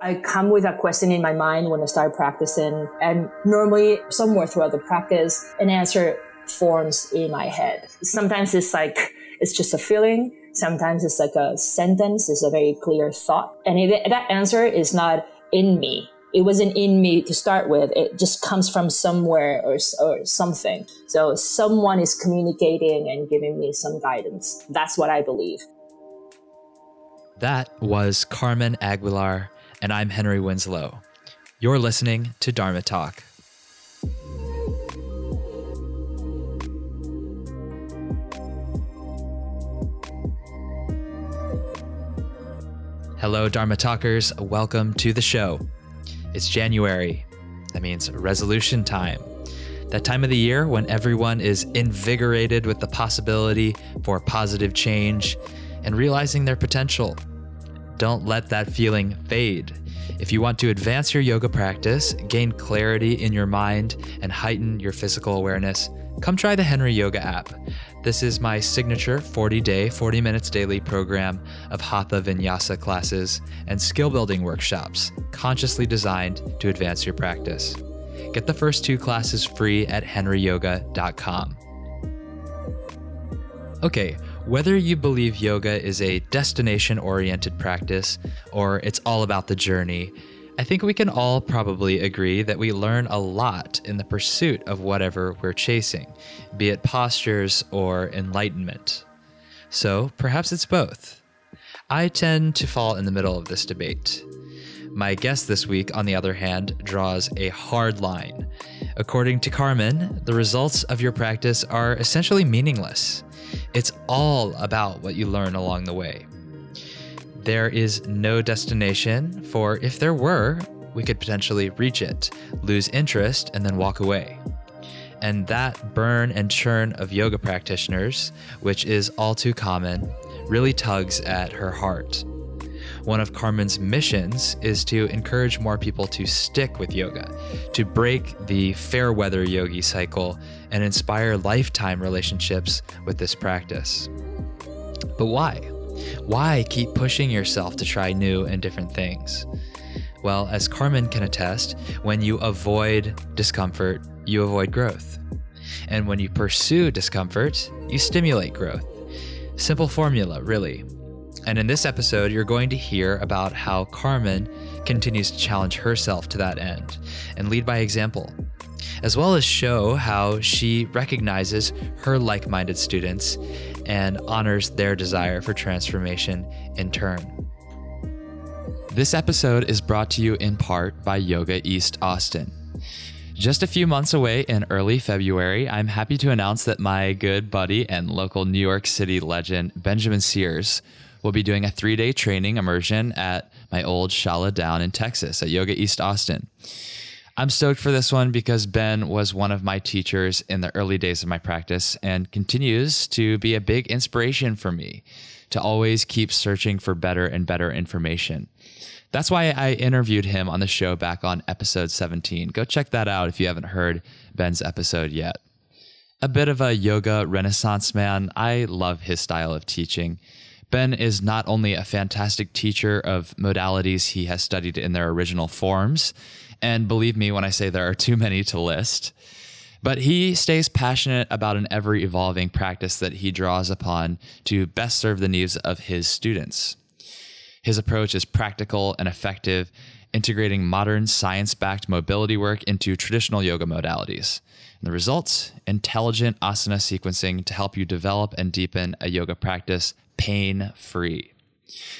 I come with a question in my mind when I start practicing, and normally somewhere throughout the practice, an answer forms in my head. Sometimes it's like it's just a feeling. Sometimes it's like a sentence. It's a very clear thought, and it, that answer is not in me. It wasn't in me to start with. It just comes from somewhere or, or something. So someone is communicating and giving me some guidance. That's what I believe. That was Carmen Aguilar, and I'm Henry Winslow. You're listening to Dharma Talk. Hello, Dharma Talkers. Welcome to the show. It's January. That means resolution time. That time of the year when everyone is invigorated with the possibility for positive change and realizing their potential. Don't let that feeling fade. If you want to advance your yoga practice, gain clarity in your mind, and heighten your physical awareness, come try the Henry Yoga app. This is my signature 40 day, 40 minutes daily program of Hatha Vinyasa classes and skill building workshops, consciously designed to advance your practice. Get the first two classes free at henryyoga.com. Okay, whether you believe yoga is a destination oriented practice or it's all about the journey, I think we can all probably agree that we learn a lot in the pursuit of whatever we're chasing, be it postures or enlightenment. So perhaps it's both. I tend to fall in the middle of this debate. My guest this week, on the other hand, draws a hard line. According to Carmen, the results of your practice are essentially meaningless. It's all about what you learn along the way. There is no destination, for if there were, we could potentially reach it, lose interest, and then walk away. And that burn and churn of yoga practitioners, which is all too common, really tugs at her heart. One of Carmen's missions is to encourage more people to stick with yoga, to break the fair weather yogi cycle, and inspire lifetime relationships with this practice. But why? Why keep pushing yourself to try new and different things? Well, as Carmen can attest, when you avoid discomfort, you avoid growth. And when you pursue discomfort, you stimulate growth. Simple formula, really. And in this episode, you're going to hear about how Carmen continues to challenge herself to that end and lead by example, as well as show how she recognizes her like minded students and honors their desire for transformation in turn. This episode is brought to you in part by Yoga East Austin. Just a few months away in early February, I'm happy to announce that my good buddy and local New York City legend, Benjamin Sears, will be doing a three day training immersion at my old Shala down in Texas at Yoga East Austin. I'm stoked for this one because Ben was one of my teachers in the early days of my practice and continues to be a big inspiration for me to always keep searching for better and better information. That's why I interviewed him on the show back on episode 17. Go check that out if you haven't heard Ben's episode yet. A bit of a yoga renaissance man, I love his style of teaching. Ben is not only a fantastic teacher of modalities he has studied in their original forms, and believe me when I say there are too many to list. But he stays passionate about an ever evolving practice that he draws upon to best serve the needs of his students. His approach is practical and effective, integrating modern science backed mobility work into traditional yoga modalities. And the results intelligent asana sequencing to help you develop and deepen a yoga practice pain free.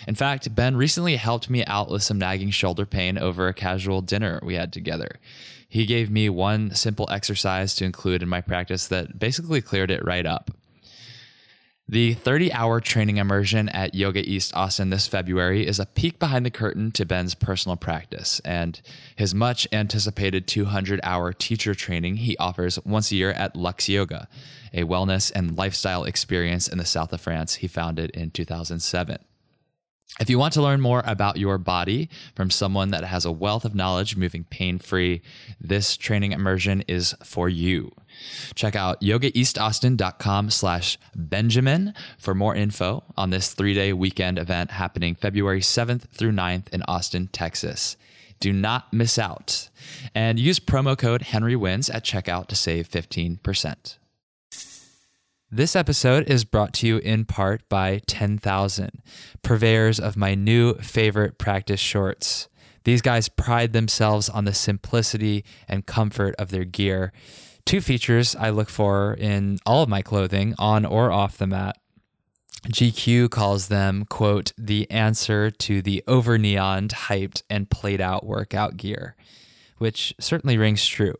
In fact, Ben recently helped me out with some nagging shoulder pain over a casual dinner we had together. He gave me one simple exercise to include in my practice that basically cleared it right up. The 30 hour training immersion at Yoga East Austin this February is a peek behind the curtain to Ben's personal practice and his much anticipated 200 hour teacher training he offers once a year at Lux Yoga, a wellness and lifestyle experience in the south of France he founded in 2007. If you want to learn more about your body from someone that has a wealth of knowledge moving pain free, this training immersion is for you. Check out yogaeastaustin.com slash Benjamin for more info on this three day weekend event happening February 7th through 9th in Austin, Texas. Do not miss out. And use promo code Henry Wins at checkout to save 15%. This episode is brought to you in part by 10,000, purveyors of my new favorite practice shorts. These guys pride themselves on the simplicity and comfort of their gear. Two features I look for in all of my clothing, on or off the mat. GQ calls them, quote, the answer to the over neoned, hyped, and played out workout gear, which certainly rings true.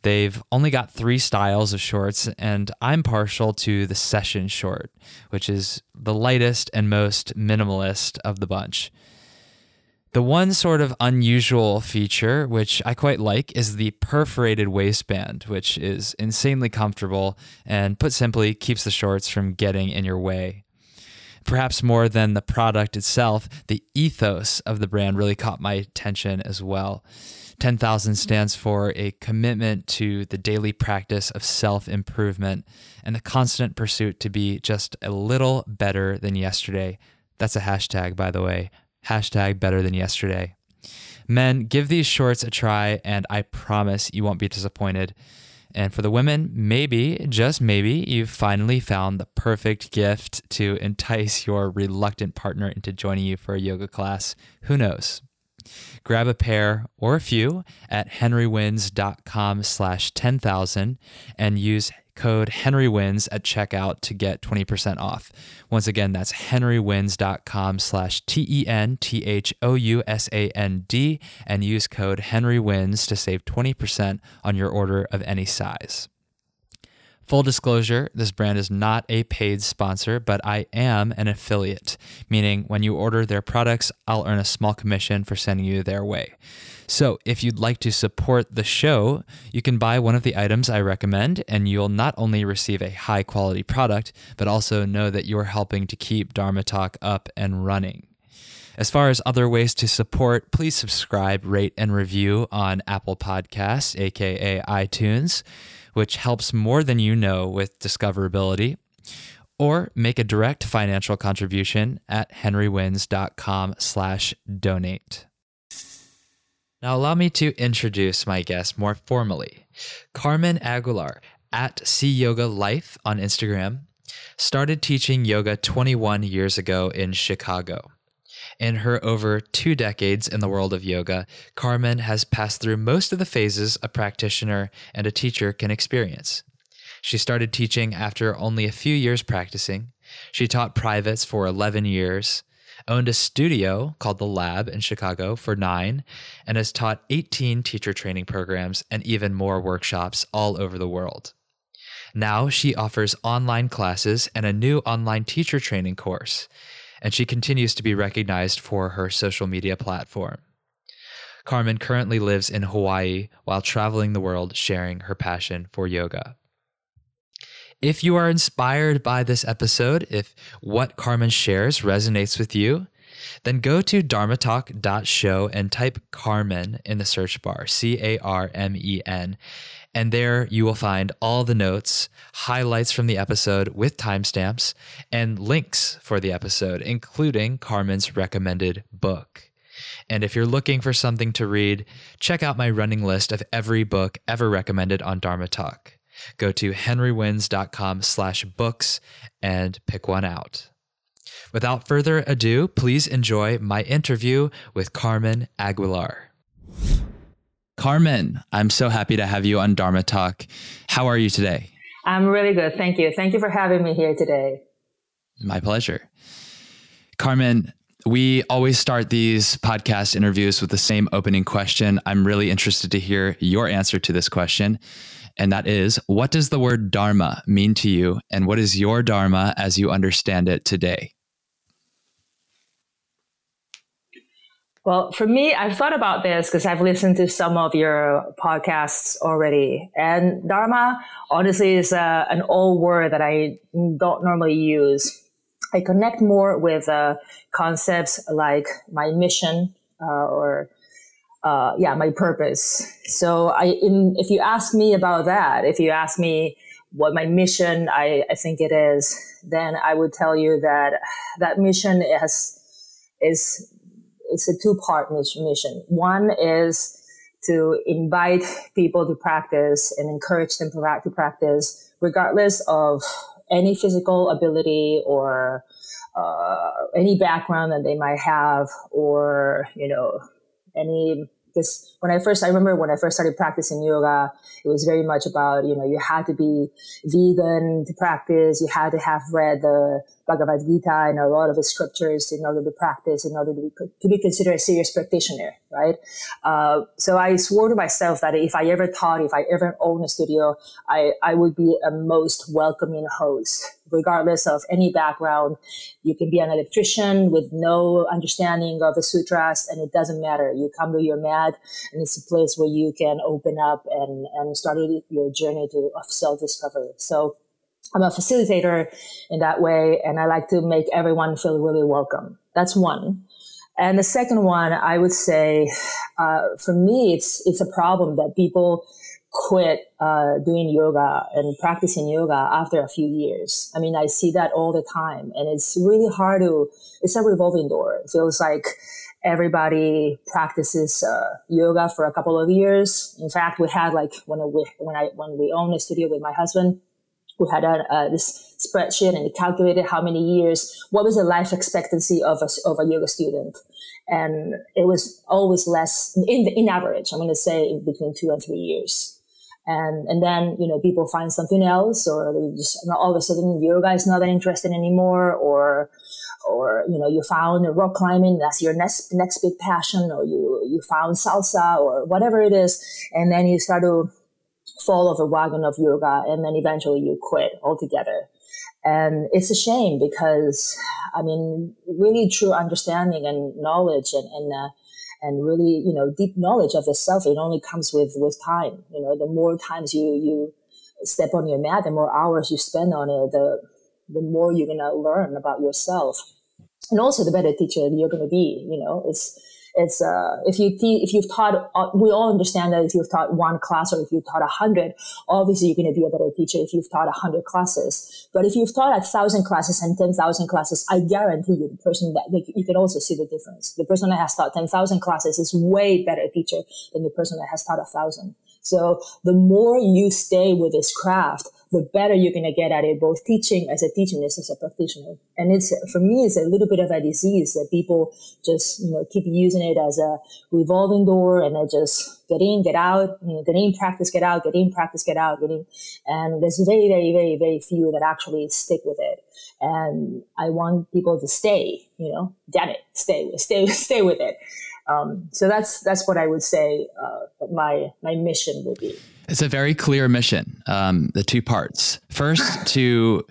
They've only got three styles of shorts, and I'm partial to the session short, which is the lightest and most minimalist of the bunch. The one sort of unusual feature, which I quite like, is the perforated waistband, which is insanely comfortable and, put simply, keeps the shorts from getting in your way. Perhaps more than the product itself, the ethos of the brand really caught my attention as well. 10,000 stands for a commitment to the daily practice of self improvement and the constant pursuit to be just a little better than yesterday. That's a hashtag, by the way. Hashtag better than yesterday. Men, give these shorts a try, and I promise you won't be disappointed. And for the women, maybe, just maybe, you've finally found the perfect gift to entice your reluctant partner into joining you for a yoga class. Who knows? Grab a pair or a few at henrywins.com slash 10,000 and use code henrywins at checkout to get 20% off. Once again, that's henrywins.com slash T-E-N-T-H-O-U-S-A-N-D and use code henrywins to save 20% on your order of any size. Full disclosure, this brand is not a paid sponsor, but I am an affiliate, meaning when you order their products, I'll earn a small commission for sending you their way. So, if you'd like to support the show, you can buy one of the items I recommend, and you'll not only receive a high quality product, but also know that you're helping to keep Dharma Talk up and running. As far as other ways to support, please subscribe, rate, and review on Apple Podcasts, aka iTunes which helps more than you know with discoverability, or make a direct financial contribution at henrywins.com slash donate. Now allow me to introduce my guest more formally. Carmen Aguilar at See Yoga Life on Instagram started teaching yoga 21 years ago in Chicago. In her over two decades in the world of yoga, Carmen has passed through most of the phases a practitioner and a teacher can experience. She started teaching after only a few years practicing. She taught privates for 11 years, owned a studio called The Lab in Chicago for nine, and has taught 18 teacher training programs and even more workshops all over the world. Now she offers online classes and a new online teacher training course and she continues to be recognized for her social media platform. Carmen currently lives in Hawaii while traveling the world sharing her passion for yoga. If you are inspired by this episode, if what Carmen shares resonates with you, then go to dharmatalk.show and type Carmen in the search bar, C A R M E N, and there you will find all the notes, highlights from the episode with timestamps, and links for the episode, including Carmen's recommended book. And if you're looking for something to read, check out my running list of every book ever recommended on Dharma Talk. Go to henrywins.com slash books and pick one out. Without further ado, please enjoy my interview with Carmen Aguilar. Carmen, I'm so happy to have you on Dharma Talk. How are you today? I'm really good. Thank you. Thank you for having me here today. My pleasure. Carmen, we always start these podcast interviews with the same opening question. I'm really interested to hear your answer to this question. And that is what does the word Dharma mean to you? And what is your Dharma as you understand it today? Well, for me, I've thought about this because I've listened to some of your podcasts already. And Dharma, honestly, is uh, an old word that I don't normally use. I connect more with uh, concepts like my mission uh, or uh, yeah, my purpose. So I, in, if you ask me about that, if you ask me what my mission, I, I think it is, then I would tell you that that mission has, is, it's a two part mission. One is to invite people to practice and encourage them to practice regardless of any physical ability or uh, any background that they might have or you know any because when I first, I remember when I first started practicing yoga, it was very much about, you know, you had to be vegan to practice. You had to have read the Bhagavad Gita and a lot of the scriptures in order to practice, in order to be, to be considered a serious practitioner, right? Uh, so I swore to myself that if I ever taught, if I ever owned a studio, I, I would be a most welcoming host, regardless of any background. You can be an electrician with no understanding of the sutras, and it doesn't matter. You come to your mat, and it's a place where you can open up and, and start your journey to of self discovery. So I'm a facilitator in that way, and I like to make everyone feel really welcome. That's one. And the second one, I would say, uh, for me, it's it's a problem that people quit uh, doing yoga and practicing yoga after a few years. I mean, I see that all the time, and it's really hard to. It's a revolving door. It feels like everybody practices uh, yoga for a couple of years. In fact, we had like when we when I when we owned a studio with my husband we had a, this spreadsheet and it calculated how many years, what was the life expectancy of a, of a yoga student. And it was always less in in average, I'm going to say between two and three years. And, and then, you know, people find something else or they just all of a sudden yoga is not that interested anymore or, or, you know, you found rock climbing, that's your next, next big passion or you, you found salsa or whatever it is. And then you start to fall off a wagon of yoga and then eventually you quit altogether. And it's a shame because, I mean, really true understanding and knowledge and, and, uh, and really, you know, deep knowledge of the self, it only comes with, with time. You know, the more times you, you step on your mat, the more hours you spend on it, the, the more you're going to learn about yourself. And also the better teacher you're going to be, you know, it's, it's uh, if you te- if you've taught, uh, we all understand that if you've taught one class or if you've taught a hundred, obviously you're going to be a better teacher if you've taught a hundred classes. But if you've taught a thousand classes and ten thousand classes, I guarantee you, the person that like, you can also see the difference. The person that has taught ten thousand classes is way better teacher than the person that has taught a thousand. So the more you stay with this craft, the better you're going to get at it, both teaching as a teaching as a practitioner. And it's, for me, it's a little bit of a disease that people just, you know, keep using it as a revolving door and they just get in, get out, you know, get in, practice, get out, get in, practice, get out, get in. And there's very, very, very, very few that actually stick with it. And I want people to stay, you know, damn it, stay, stay, stay with it. Um, so that's that's what I would say uh, my my mission would be. It's a very clear mission. Um, the two parts. First, to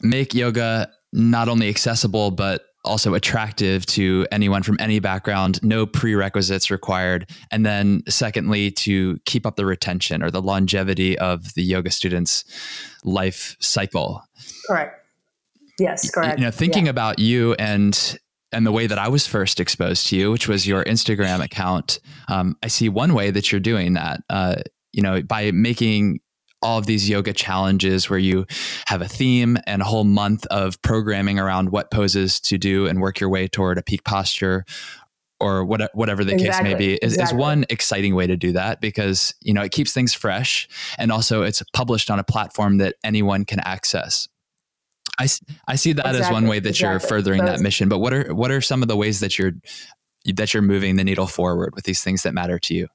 make yoga not only accessible but also attractive to anyone from any background, no prerequisites required. And then, secondly, to keep up the retention or the longevity of the yoga students' life cycle. Correct. Yes, correct. You know, thinking yeah. about you and and the way that I was first exposed to you, which was your Instagram account, um, I see one way that you're doing that. Uh, you know, by making all of these yoga challenges where you have a theme and a whole month of programming around what poses to do and work your way toward a peak posture or what, whatever the exactly. case may be is, exactly. is one exciting way to do that because you know it keeps things fresh and also it's published on a platform that anyone can access I, I see that exactly. as one way that you're furthering that mission. But what are what are some of the ways that you're that you're moving the needle forward with these things that matter to you?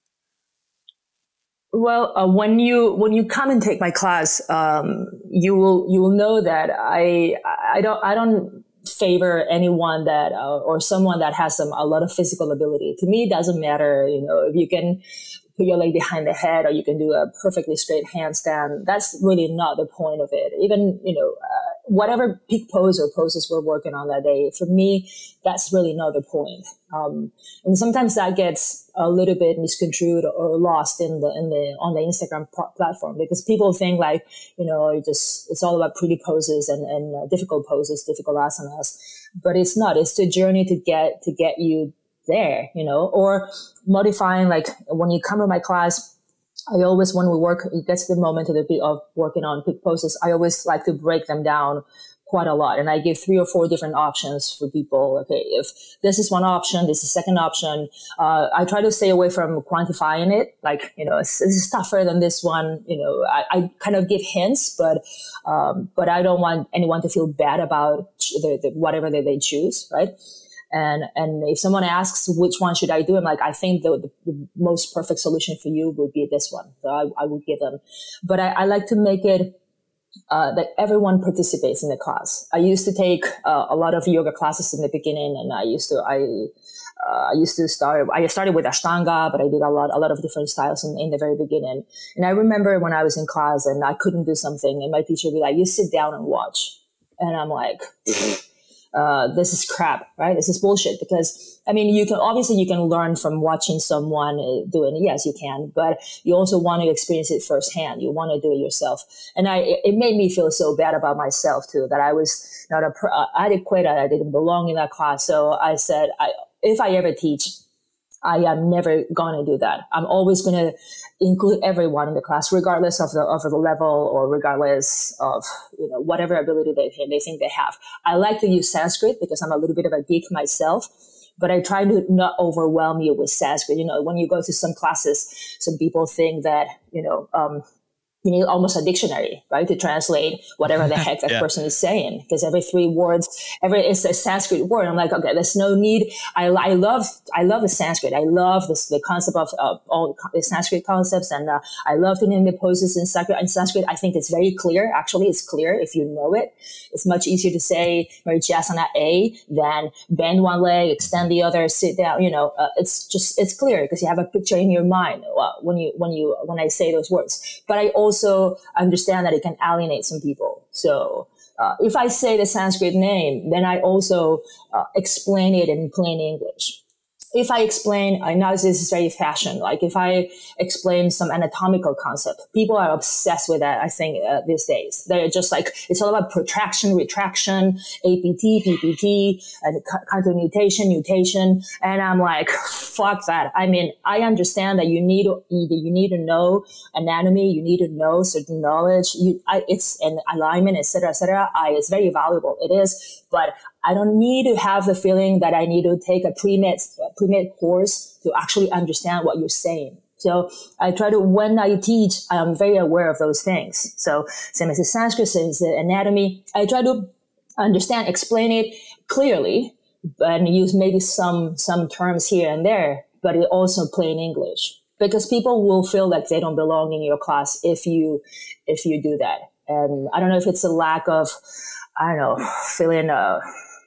Well, uh, when you when you come and take my class, um, you will you will know that I I don't I don't favor anyone that uh, or someone that has some a lot of physical ability. To me, it doesn't matter. You know, if you can put your leg behind the head or you can do a perfectly straight handstand. That's really not the point of it. Even you know. Uh, whatever peak pose or poses we're working on that day, for me, that's really not the point. Um, and sometimes that gets a little bit misconstrued or lost in the in the on the Instagram platform because people think like you know it just it's all about pretty poses and and uh, difficult poses, difficult asanas, but it's not. It's the journey to get to get you there, you know, or modifying like when you come to my class, I always, when we work, it gets the moment of working on peak poses. I always like to break them down quite a lot. And I give three or four different options for people. Okay, if this is one option, this is second option. Uh, I try to stay away from quantifying it. Like, you know, this is tougher than this one. You know, I, I kind of give hints, but, um, but I don't want anyone to feel bad about the, the, whatever they, they choose, right? And and if someone asks which one should I do, I'm like, I think the, the, most perfect solution for you would be this one. So I, I would give them. But I, I like to make it uh, that everyone participates in the class. I used to take uh, a lot of yoga classes in the beginning, and I used to I uh, I used to start. I started with Ashtanga, but I did a lot a lot of different styles in, in, the very beginning. And I remember when I was in class and I couldn't do something, and my teacher would be like, "You sit down and watch," and I'm like uh, this is crap, right? This is bullshit. Because I mean, you can obviously you can learn from watching someone uh, doing it. Yes, you can, but you also want to experience it firsthand. You want to do it yourself. And I, it made me feel so bad about myself too that I was not a, quit. I didn't belong in that class. So I said, I, if I ever teach, I am never going to do that. I'm always going to include everyone in the class, regardless of the of the level or regardless of you know whatever ability they they think they have. I like to use Sanskrit because I'm a little bit of a geek myself, but I try to not overwhelm you with Sanskrit. You know, when you go to some classes, some people think that you know. Um, you need almost a dictionary, right, to translate whatever the heck that yeah. person is saying. Because every three words, every it's a Sanskrit word. I'm like, okay, there's no need. I, I love I love the Sanskrit. I love this the concept of uh, all the Sanskrit concepts, and uh, I love doing the poses in Sanskrit. In Sanskrit, I think it's very clear. Actually, it's clear if you know it. It's much easier to say Marichyasana A than bend one leg, extend the other, sit down. You know, uh, it's just it's clear because you have a picture in your mind uh, when you when you when I say those words. But I also understand that it can alienate some people. So uh, if I say the Sanskrit name, then I also uh, explain it in plain English if I explain, I know this is very fashion. Like if I explain some anatomical concept, people are obsessed with that. I think uh, these days they're just like it's all about protraction, retraction, APT, PPT, and counternutation. And I'm like, fuck that. I mean, I understand that you need you need to know anatomy, you need to know certain knowledge. You, I, it's an alignment, etc., etc. I, it's very valuable. It is, but I don't need to have the feeling that I need to take a pre-med, pre-med course to actually understand what you're saying. So I try to, when I teach, I'm very aware of those things. So same as the Sanskrit, same as the anatomy, I try to understand, explain it clearly, and use maybe some, some terms here and there, but it also plain English because people will feel like they don't belong in your class if you, if you do that. And I don't know if it's a lack of, I don't know, feeling, uh,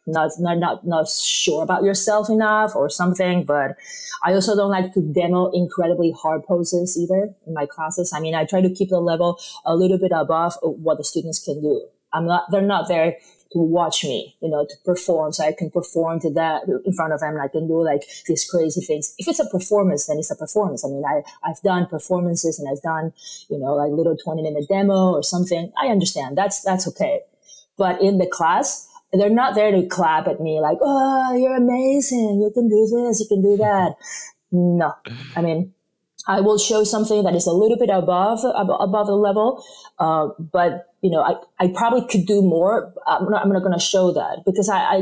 not, not, not, not sure about yourself enough or something. But I also don't like to demo incredibly hard poses either in my classes. I mean, I try to keep the level a little bit above what the students can do. I'm not, they're not there to watch me, you know, to perform. So I can perform to that in front of them. I can do like these crazy things. If it's a performance, then it's a performance. I mean, I, I've done performances and I've done, you know, like little 20 minute demo or something. I understand. That's, that's okay. But in the class, they're not there to clap at me like, oh, you're amazing. You can do this. You can do that. No, I mean, I will show something that is a little bit above above the level, uh, but you know, I, I probably could do more. I'm not, I'm not going to show that because I, I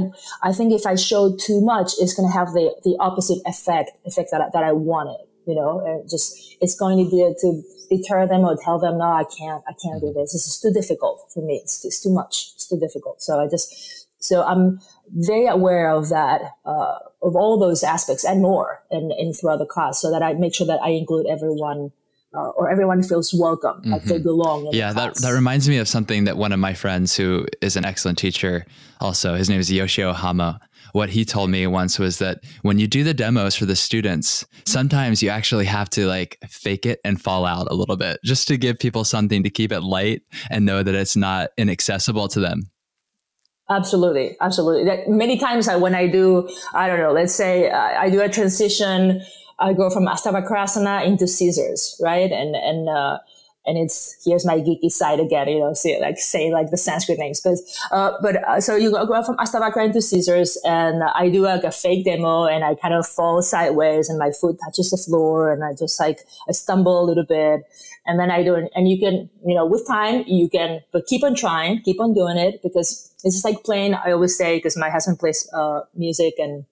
I think if I show too much, it's going to have the the opposite effect effect that I, that I wanted. You know, and just it's going to be to deter them or tell them, no, I can't, I can't do this. This is too difficult for me. It's, it's too much. Too difficult. So I just so I'm very aware of that, uh, of all those aspects and more in, in throughout the class so that I make sure that I include everyone uh, or everyone feels welcome, mm-hmm. like they belong. yeah, that, that reminds me of something that one of my friends, who is an excellent teacher, also, his name is Yoshio Hama. What he told me once was that when you do the demos for the students, sometimes you actually have to like fake it and fall out a little bit just to give people something to keep it light and know that it's not inaccessible to them. Absolutely, absolutely. That many times I, when I do, I don't know, let's say I, I do a transition, I go from Astavakrasana into scissors, right? And and uh, and it's here's my geeky side again, you know, see, like say like the Sanskrit names. But uh, but uh, so you go, go from Astavakra into scissors, and I do like a fake demo, and I kind of fall sideways, and my foot touches the floor, and I just like I stumble a little bit, and then I do it, and you can you know with time you can but keep on trying, keep on doing it because it's just like playing. I always say because my husband plays uh, music and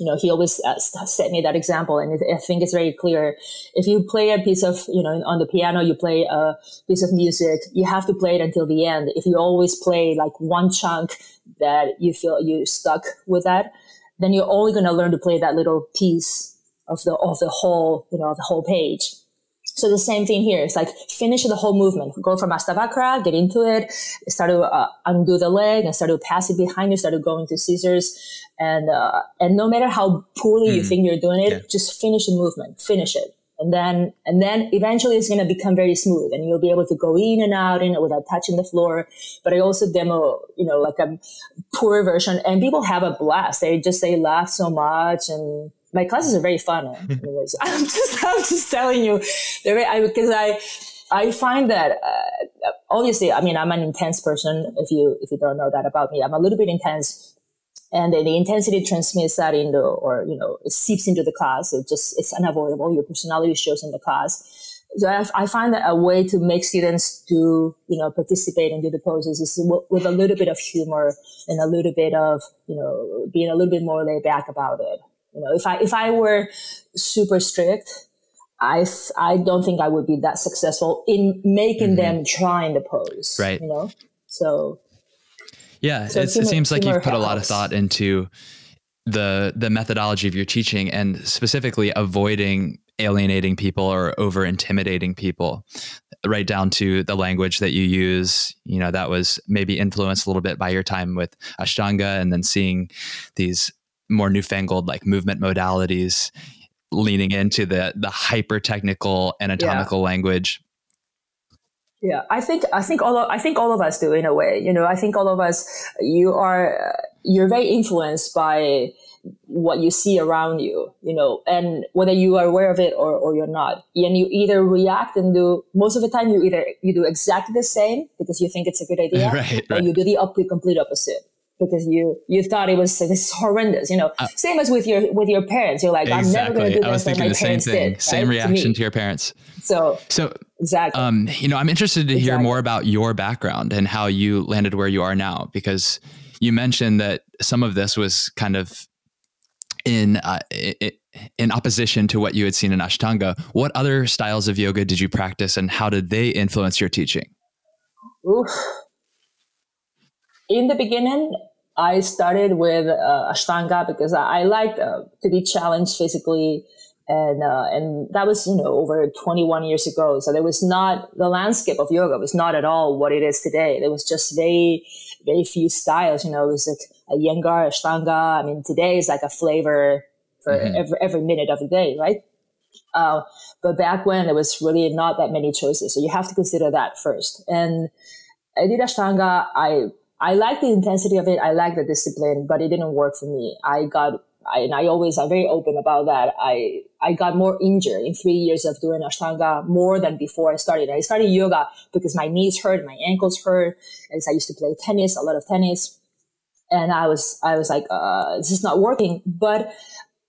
you know, he always uh, set me that example. And I think it's very clear. If you play a piece of, you know, on the piano, you play a piece of music, you have to play it until the end. If you always play like one chunk that you feel you stuck with that, then you're only going to learn to play that little piece of the, of the whole, you know, the whole page. So the same thing here. It's like finish the whole movement. Go from Astavakra, get into it, start to uh, undo the leg, and start to pass it behind you, start to go into scissors, and uh, and no matter how poorly mm. you think you're doing it, yeah. just finish the movement, finish it, and then and then eventually it's going to become very smooth, and you'll be able to go in and out in without touching the floor. But I also demo, you know, like a poor version, and people have a blast. They just they laugh so much and my classes are very fun. Anyways, I'm just I'm just telling you, they're very, I, because I I find that uh, obviously, I mean, I'm an intense person. If you if you don't know that about me, I'm a little bit intense, and the, the intensity transmits that into, or you know, it seeps into the class. It just it's unavoidable. Your personality shows in the class. So I, I, find that a way to make students do, you know, participate and do the poses is w- with a little bit of humor and a little bit of, you know, being a little bit more laid back about it. You know, if I if I were super strict, I I don't think I would be that successful in making mm-hmm. them try in the pose. Right. You know, so yeah, so it seems like you've put a lot of thought into the the methodology of your teaching and specifically avoiding alienating people or over intimidating people right down to the language that you use you know that was maybe influenced a little bit by your time with ashtanga and then seeing these more newfangled like movement modalities leaning into the the hyper technical anatomical yeah. language. Yeah i think i think all of, i think all of us do in a way you know i think all of us you are you're very influenced by what you see around you you know and whether you are aware of it or, or you're not. And you either react and do most of the time you either you do exactly the same because you think it's a good idea right, or you do the up- complete opposite because you you thought it was this is horrendous. You know, uh, same as with your with your parents. You're like, exactly. I'm never going to do this. I was thinking the same thing. Did, same right? reaction to, to, your parents. So so exactly. Um, you know, I'm interested to hear more about your background and how you landed where you are now because you mentioned that some of this was kind of in uh, in opposition to what you had seen in Ashtanga. What other styles of yoga did you practice, and how did they influence your teaching? Oof. In the beginning, I started with uh, Ashtanga because I, I like uh, to be challenged physically. And, uh, and that was, you know, over 21 years ago. So there was not, the landscape of yoga was not at all what it is today. There was just very, very few styles, you know, it was like a Iyengar, Ashtanga. I mean, today is like a flavor for mm-hmm. every, every minute of the day, right? Uh, but back when there was really not that many choices. So you have to consider that first. And I did Ashtanga. I I like the intensity of it. I like the discipline, but it didn't work for me. I got, I, and I always, I'm very open about that. I, I got more injured in three years of doing Ashtanga more than before I started. I started yoga because my knees hurt, my ankles hurt, as I used to play tennis, a lot of tennis. And I was, I was like, uh, this is not working. But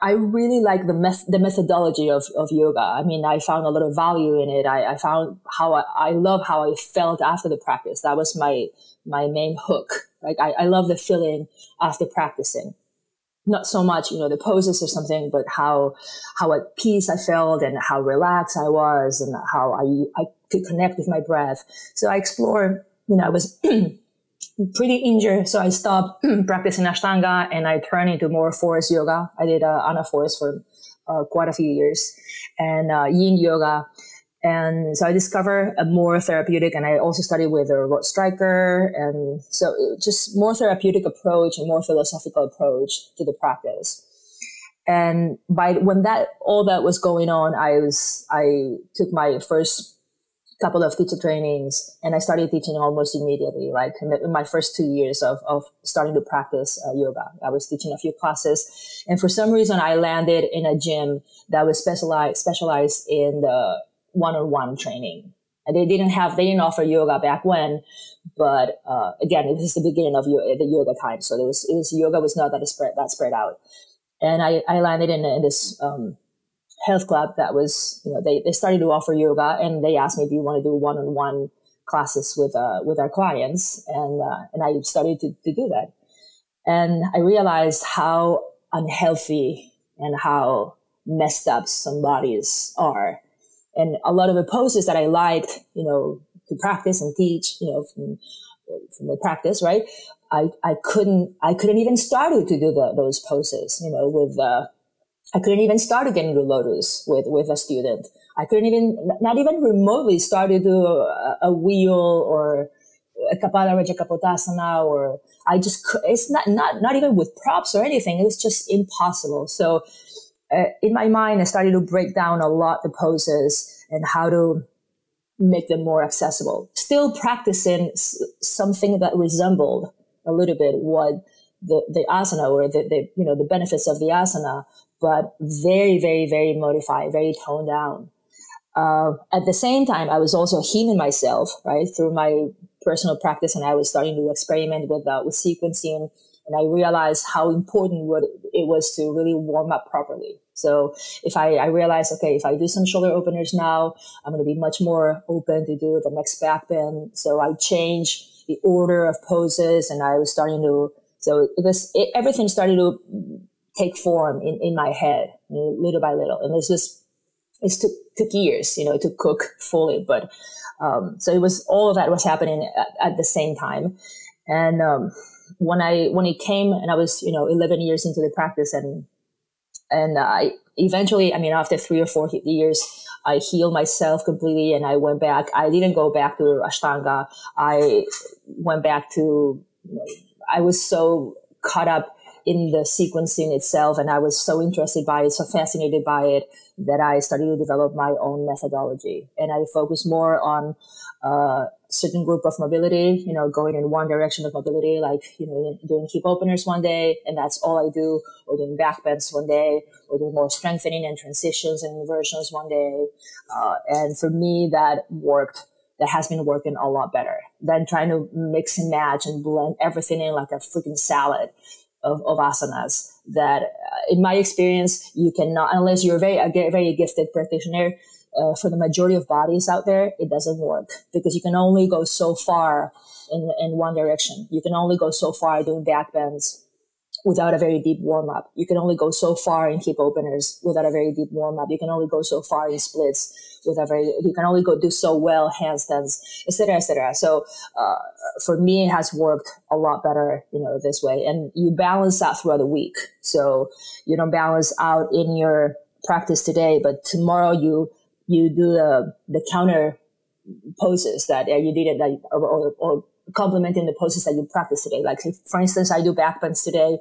I really like the meth- the methodology of, of yoga. I mean, I found a lot of value in it. I, I found how I, I love how I felt after the practice. That was my my main hook. Like I, I love the feeling after practicing. Not so much, you know, the poses or something, but how how at peace I felt and how relaxed I was and how I I could connect with my breath. So I explore, you know, I was pretty injured, so I stopped practicing Ashtanga and I turned into more Forrest yoga. I did uh, Ana Forrest for uh, quite a few years and uh, Yin yoga. And so I discovered a more therapeutic, and I also studied with a Rod Stryker, and so just more therapeutic approach and more philosophical approach to the practice. And by when that all that was going on, I was I took my first couple of teacher trainings and I started teaching almost immediately, like in my first two years of, of starting to practice uh, yoga. I was teaching a few classes and for some reason I landed in a gym that was specialized, specialized in the one-on-one training. And they didn't have, they didn't offer yoga back when, but uh, again, it was the beginning of the yoga time. So it was, it was yoga was not that spread, that spread out. And I, I landed in, in this um, health club that was, you know, they, they started to offer yoga and they asked me, do you want to do one-on-one classes with, uh, with our clients? And, uh, and I started to, to do that. And I realized how unhealthy and how messed up some bodies are. And a lot of the poses that I liked, you know, to practice and teach, you know, from, from the practice, right? I, I couldn't, I couldn't even start to do the, those poses, you know, with, uh, I couldn't even start into lotus with, with a student. I couldn't even, not even remotely start to do a, a wheel or a Kapala Raja Kapotasana or I just, it's not, not, not even with props or anything. It was just impossible. So uh, in my mind, I started to break down a lot the poses and how to make them more accessible. Still practicing s- something that resembled a little bit what the, the asana or the, the, you know, the benefits of the asana, but very, very, very modified, very toned down. Uh, at the same time, I was also healing myself, right, through my personal practice, and I was starting to experiment with uh, with sequencing, and I realized how important what it was to really warm up properly. So if I, I realized, okay, if I do some shoulder openers now, I'm going to be much more open to do the next back bend. So I changed the order of poses, and I was starting to. So was it, everything started to take form in, in my head you know, little by little, and this was it took took years, you know, to cook fully, but um, so it was all of that was happening at, at the same time, and um, when I when it came and I was you know 11 years into the practice and and I eventually I mean after three or four years I healed myself completely and I went back. I didn't go back to Ashtanga. I went back to you know, I was so caught up in the sequencing itself and I was so interested by it so fascinated by it that I started to develop my own methodology and I focus more on uh, certain group of mobility, you know, going in one direction of mobility, like, you know, doing hip openers one day, and that's all I do, or doing back bends one day, or doing more strengthening and transitions and inversions one day. Uh, and for me, that worked. That has been working a lot better than trying to mix and match and blend everything in like a freaking salad of, of asanas that, uh, in my experience, you cannot, unless you're a very, a very gifted practitioner, uh, for the majority of bodies out there, it doesn't work because you can only go so far in, in one direction. You can only go so far doing back bends without a very deep warm up. You can only go so far in hip openers without a very deep warm up. You can only go so far in splits with a very, you can only go do so well handstands, etc., etc. So, uh, for me, it has worked a lot better, you know, this way. And you balance that throughout the week. So you don't balance out in your practice today, but tomorrow you you do the, the counter poses that uh, you did it or, or, or, complementing the poses that you practice today. Like, for instance, I do back bends today.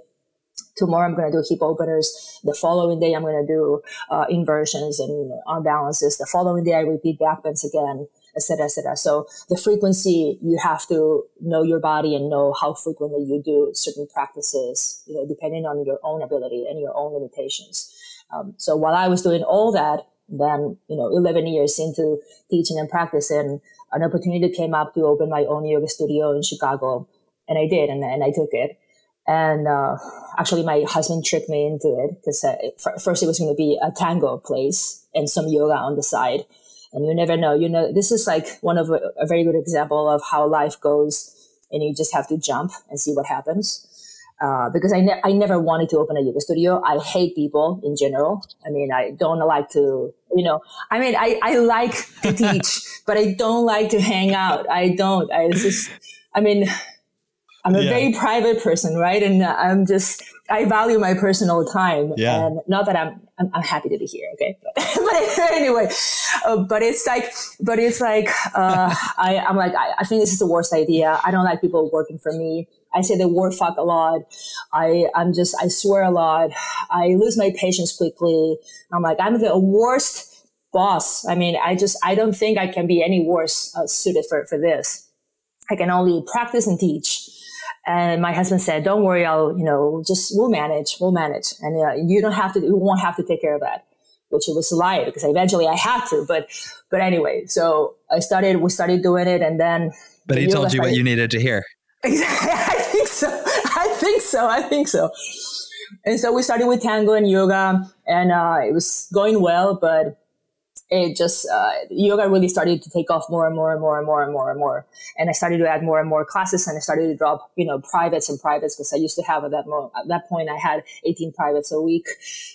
Tomorrow I'm going to do hip openers. The following day I'm going to do uh, inversions and arm balances. The following day I repeat back bends again, etc., etc. So the frequency you have to know your body and know how frequently you do certain practices, you know, depending on your own ability and your own limitations. Um, so while I was doing all that, then, you know, 11 years into teaching and practicing, an opportunity came up to open my own yoga studio in Chicago. And I did, and, and I took it. And uh, actually, my husband tricked me into it because uh, first it was going to be a tango place and some yoga on the side. And you never know. You know, this is like one of a, a very good example of how life goes, and you just have to jump and see what happens. Uh, because I, ne- I never wanted to open a yoga studio. I hate people in general. I mean, I don't like to, you know, I mean, I, I like to teach, but I don't like to hang out. I don't. I just, I mean, I'm a yeah. very private person, right? And I'm just, I value my personal time. Yeah. And not that I'm, I'm, I'm happy to be here. Okay. But, but anyway, uh, but it's like, but it's like, uh, I, I'm like, I, I think this is the worst idea. I don't like people working for me. I say the word fuck a lot. I, I'm just, I swear a lot. I lose my patience quickly. I'm like, I'm the worst boss. I mean, I just, I don't think I can be any worse uh, suited for, for this. I can only practice and teach. And my husband said, don't worry. I'll, you know, just, we'll manage, we'll manage. And uh, you don't have to, you won't have to take care of that. which it was lie because eventually I had to. But but anyway, so I started. We started doing it, and then. But he told you what you needed to hear. I think so. I think so. I think so. And so we started with tango and yoga, and uh, it was going well, but it just uh, yoga really started to take off more and more and more and more and more and more. And I started to add more and more classes, and I started to drop, you know, privates and privates because I used to have at that mo- at that point I had 18 privates a week,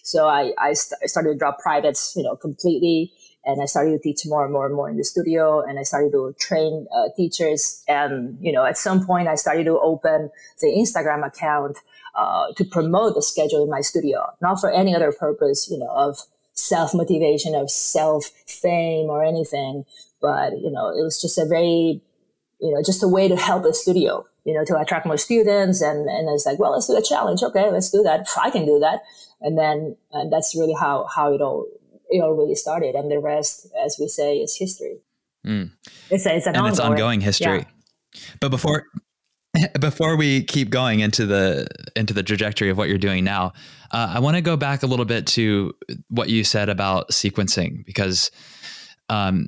so I I, st- I started to drop privates, you know, completely. And I started to teach more and more and more in the studio, and I started to train uh, teachers. And you know, at some point, I started to open the Instagram account uh, to promote the schedule in my studio, not for any other purpose, you know, of self motivation, of self fame or anything. But, you know, it was just a very, you know, just a way to help the studio, you know, to attract more students. And, and it's like, well, let's do a challenge. Okay, let's do that. I can do that. And then, and that's really how, how it all, it all really started. And the rest, as we say, is history. Mm. It's, a, it's an and ongoing, it's ongoing history. Yeah. But before before we keep going into the into the trajectory of what you're doing now, uh, I want to go back a little bit to what you said about sequencing because um,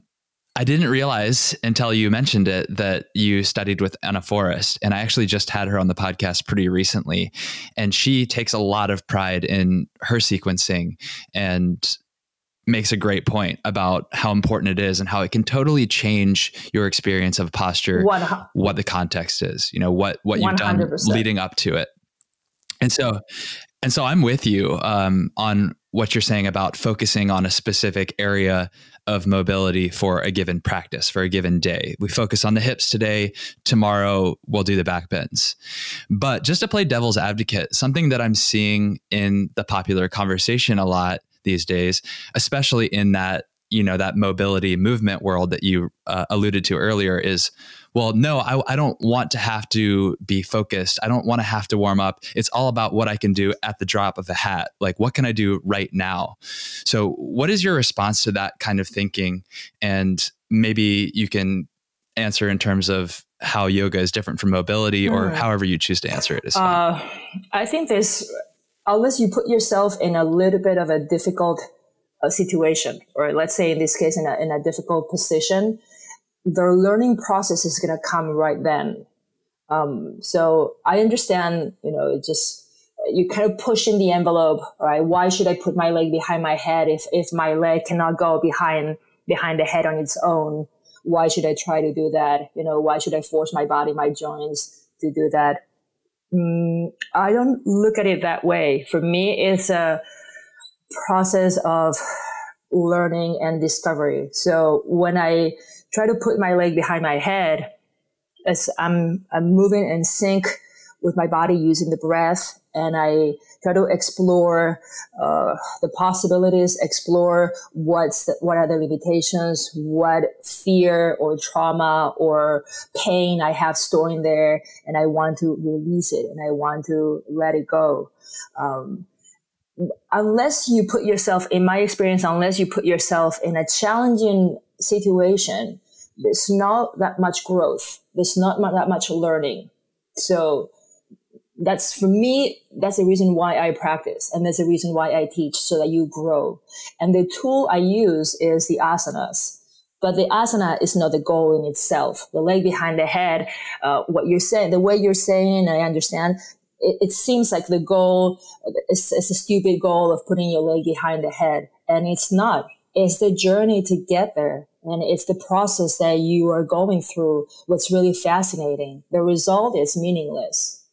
I didn't realize until you mentioned it that you studied with Ana Forrest, and I actually just had her on the podcast pretty recently, and she takes a lot of pride in her sequencing and makes a great point about how important it is and how it can totally change your experience of posture what the context is you know what what you've 100%. done leading up to it. And so and so i'm with you um, on what you're saying about focusing on a specific area of mobility for a given practice for a given day. We focus on the hips today tomorrow we'll do the back bends. But just to play devil's advocate something that i'm seeing in the popular conversation a lot these days, especially in that you know that mobility movement world that you uh, alluded to earlier is well no I, I don't want to have to be focused. I don't want to have to warm up. It's all about what i can do at the drop of a hat. Like what can i do right now? So what is your response to that kind of thinking? And maybe you can answer in terms of how yoga is different from mobility or mm. however you choose to answer it is uh, i think there's unless you put yourself in a little bit of a difficult uh, situation, or let's say in this case, in a, in a difficult position, the learning process is going to come right then. Um, so I understand, you know, just, you kind of push in the envelope, right? Why should I put my leg behind my head if, if my leg cannot go behind, behind the head on its own? Why should I try to do that? You know, why should I force my body, my joints to do that? Mm, I don't look at it that way. For me, it's a process of learning and discovery. So when I try to put my leg behind my head, as I'm, I'm moving in sync with my body using the breath and I try to explore uh, the possibilities, explore what's the, what are the limitations, what fear or trauma or pain I have stored in there, and I want to release it and I want to let it go. Um, unless you put yourself, in my experience, unless you put yourself in a challenging situation, there's not that much growth. There's not that much learning. So that's for me that's the reason why i practice and that's the reason why i teach so that you grow. And the tool i use is the asanas but the asana is not the goal in itself. The leg behind the head uh, what you're saying the way you're saying i understand. It, it seems like the goal is, is a stupid goal of putting your leg behind the head and it's not. It's the journey to get there and it's the process that you are going through. What's really fascinating the result is meaningless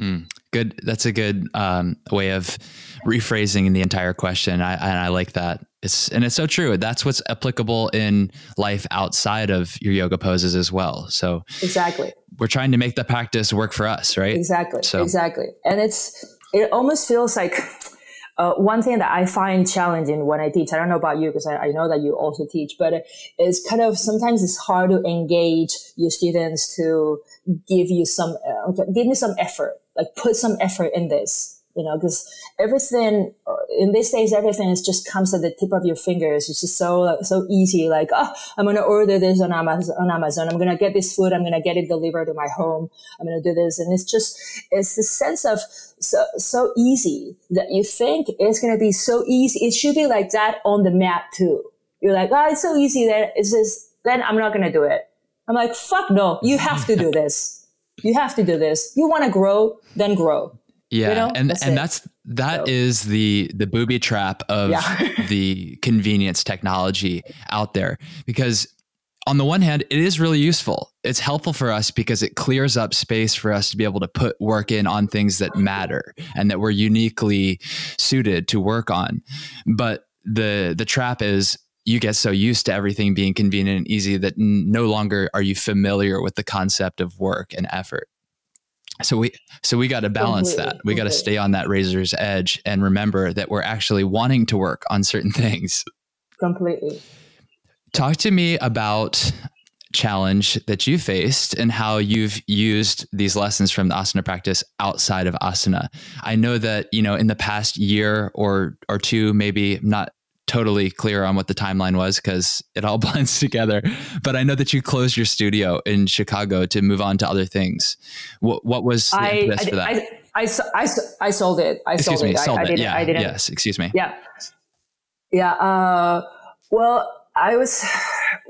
Mm, good. That's a good um, way of rephrasing the entire question. I, and I like that. It's and it's so true. That's what's applicable in life outside of your yoga poses as well. So exactly, we're trying to make the practice work for us, right? Exactly. So exactly, and it's it almost feels like. Uh, one thing that I find challenging when I teach, I don't know about you because I, I, know that you also teach, but it's kind of sometimes it's hard to engage your students to give you some, uh, give me some effort like put some effort in this. you know, because everything in these days, everything is just comes at the tip of your fingers. It's just so, so easy. Like, oh, I'm going to order this on Amazon, on Amazon. I'm going to get this food. I'm going to get it delivered to my home. I'm going to do this. And it's just, it's the sense of so, so easy that you think it's going to be so easy. It should be like that on the map too. You're like, oh, it's so easy that it's just, then I'm not going to do it. I'm like, fuck no, you have to do this. You have to do this. You want to grow, then grow. Yeah, you know? and that's and it. that's that so. is the the booby trap of yeah. the convenience technology out there because on the one hand, it is really useful. It's helpful for us because it clears up space for us to be able to put work in on things that matter and that we're uniquely suited to work on. But the the trap is you get so used to everything being convenient and easy that no longer are you familiar with the concept of work and effort. So we so we got to balance completely, that we got to stay on that razor's edge and remember that we're actually wanting to work on certain things. Completely. Talk to me about challenge that you faced and how you've used these lessons from the asana practice outside of asana. I know that you know in the past year or or two maybe not totally clear on what the timeline was because it all blends together. But I know that you closed your studio in Chicago to move on to other things. What, what was the I, impetus I, for that? I, I, I, I sold it. I excuse sold me, it. Sold I, it. I didn't, yeah. I didn't. Yes. Excuse me. Yeah. Yeah. Uh, well, I was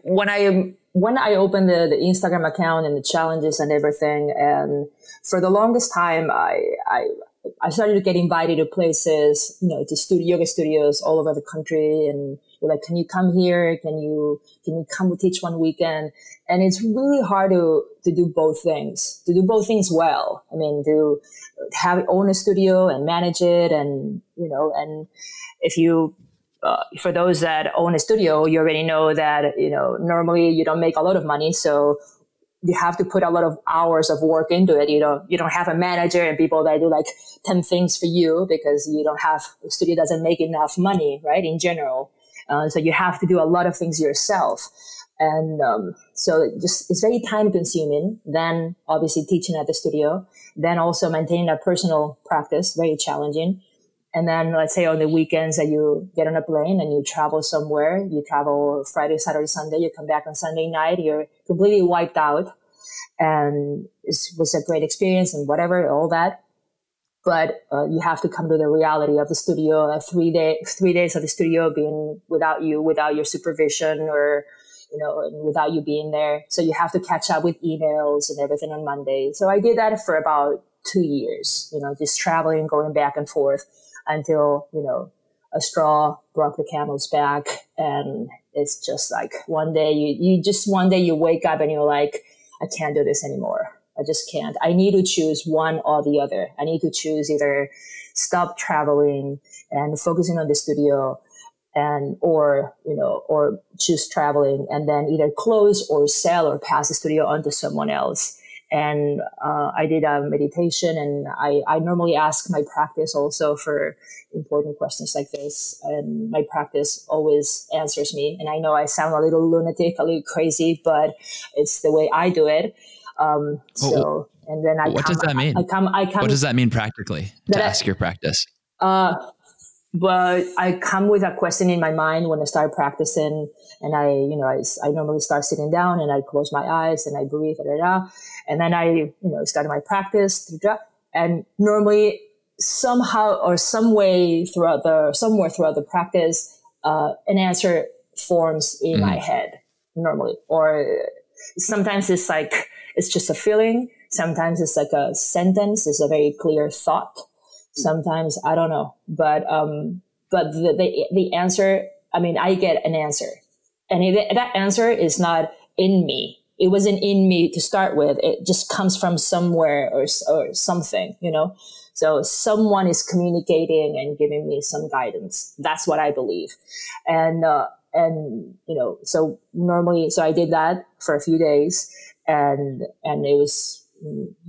when I when I opened the, the Instagram account and the challenges and everything, and for the longest time, I I I started to get invited to places, you know, to studio, yoga studios all over the country. And you're like, can you come here? Can you, can you come teach one weekend? And it's really hard to, to do both things, to do both things well. I mean, to have own a studio and manage it. And, you know, and if you, uh, for those that own a studio, you already know that, you know, normally you don't make a lot of money. So you have to put a lot of hours of work into it. You know, you don't have a manager and people that do like 10 things for you because you don't have, the studio doesn't make enough money, right? In general. Uh, so you have to do a lot of things yourself. And, um, so it just, it's very time consuming. Then obviously teaching at the studio, then also maintaining a personal practice, very challenging. And then let's say on the weekends that you get on a plane and you travel somewhere, you travel Friday, Saturday, Sunday, you come back on Sunday night, you're completely wiped out. And it was a great experience and whatever, all that. But uh, you have to come to the reality of the studio, uh, three day, three days of the studio being without you, without your supervision or, you know, without you being there. So you have to catch up with emails and everything on Monday. So I did that for about two years, you know, just traveling, going back and forth until, you know, a straw broke the camel's back. And it's just like one day you, you just one day you wake up and you're like, I can't do this anymore. I just can't. I need to choose one or the other. I need to choose either stop traveling and focusing on the studio and or you know or choose traveling and then either close or sell or pass the studio on to someone else and uh, I did a meditation and I, I normally ask my practice also for important questions like this and my practice always answers me. And I know I sound a little lunatic a little crazy but it's the way I do it. Um, so and then I what come, does that mean? I come I come what does that mean practically to ask your practice? Uh, but I come with a question in my mind when I start practicing, and I, you know, I, I normally start sitting down and I close my eyes and I breathe, da, da, da, and then I, you know, started my practice, and normally somehow or some way throughout the somewhere throughout the practice, uh, an answer forms in mm-hmm. my head normally, or sometimes it's like it's just a feeling. Sometimes it's like a sentence. It's a very clear thought sometimes i don't know. But um but the the, the answer i mean i get an answer. And it, that answer is not in me. It wasn't in me to start with. It just comes from somewhere or or something you know? So someone is communicating and giving me some guidance. That's what i believe. And uh, and you know so normally so i did that for a few days and and it was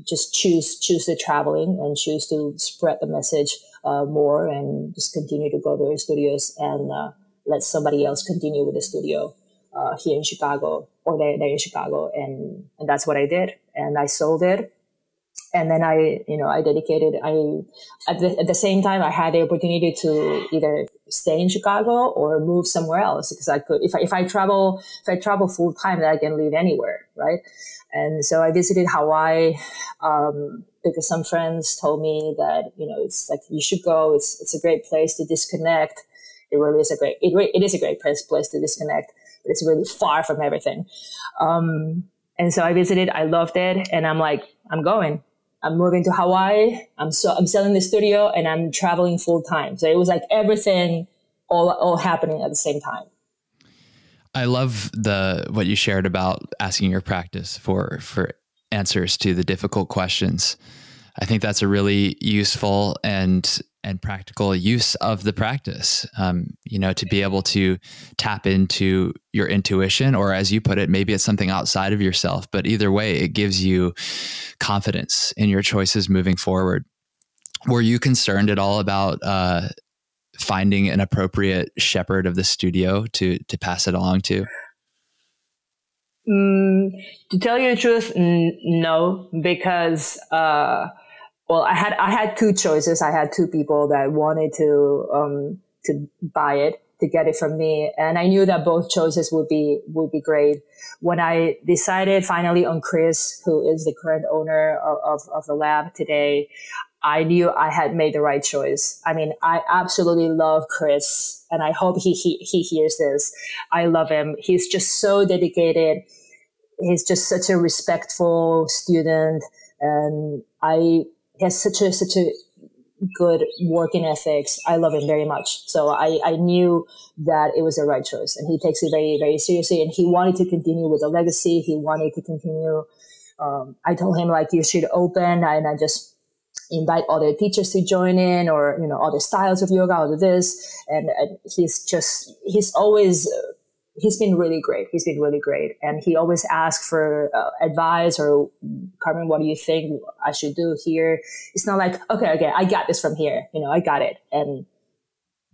just choose choose the traveling and choose to spread the message uh, more and just continue to go to the studios and uh, let somebody else continue with the studio uh, here in Chicago or there, there in Chicago. And and that's what I did. And I sold it and then I, you know, I dedicated. I at the, at the same time I had the opportunity to either stay in Chicago or move somewhere else because I could. If I, if I travel if I travel full time, then I can live anywhere, right? And so I visited Hawaii um, because some friends told me that you know it's like you should go. It's it's a great place to disconnect. It really is a great it, it is a great place place to disconnect, but it's really far from everything. Um, and so I visited. I loved it, and I'm like, I'm going. I'm moving to Hawaii. I'm so I'm selling the studio and I'm traveling full time. So it was like everything all all happening at the same time. I love the what you shared about asking your practice for for answers to the difficult questions. I think that's a really useful and and practical use of the practice. Um, you know, to be able to tap into your intuition, or as you put it, maybe it's something outside of yourself. But either way, it gives you confidence in your choices moving forward. Were you concerned at all about uh, finding an appropriate shepherd of the studio to to pass it along to? Mm, to tell you the truth, n- no, because. Uh, well, I had I had two choices. I had two people that wanted to um, to buy it to get it from me, and I knew that both choices would be would be great. When I decided finally on Chris, who is the current owner of, of, of the lab today, I knew I had made the right choice. I mean, I absolutely love Chris, and I hope he he, he hears this. I love him. He's just so dedicated. He's just such a respectful student, and I has such a such a good working ethics. I love him very much. So I, I knew that it was the right choice. And he takes it very, very seriously. And he wanted to continue with the legacy. He wanted to continue. Um, I told him like you should open and I just invite other teachers to join in or, you know, other styles of yoga, all of this. And, and he's just, he's always he's been really great. He's been really great. And he always asks for uh, advice or, Carmen, what do you think I should do here? It's not like, okay, okay, I got this from here. You know, I got it. And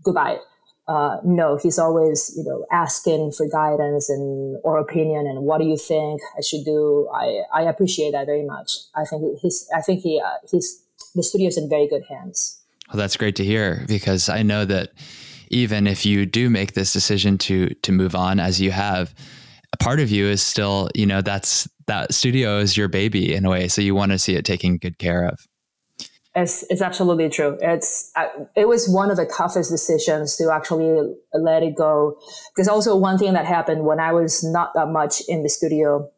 goodbye. Uh, no, he's always, you know, asking for guidance and or opinion and what do you think I should do. I, I appreciate that very much. I think he's, I think he, uh, he's, the studio's in very good hands. Well, that's great to hear because I know that even if you do make this decision to to move on as you have a part of you is still you know that's that studio is your baby in a way so you want to see it taken good care of it's, it's absolutely true. It's it was one of the toughest decisions to actually let it go. Because also one thing that happened when I was not that much in the studio,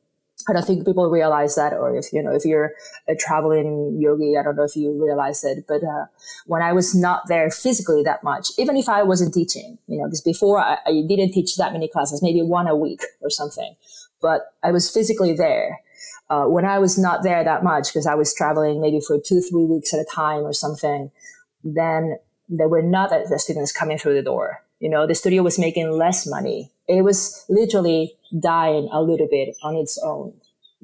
I don't think people realize that, or if you know, if you're a traveling yogi, I don't know if you realize it. But uh, when I was not there physically that much, even if I wasn't teaching, you know, because before I, I didn't teach that many classes, maybe one a week or something, but I was physically there. Uh, when I was not there that much, because I was traveling maybe for two, three weeks at a time or something, then there were not the students coming through the door. You know, the studio was making less money. It was literally dying a little bit on its own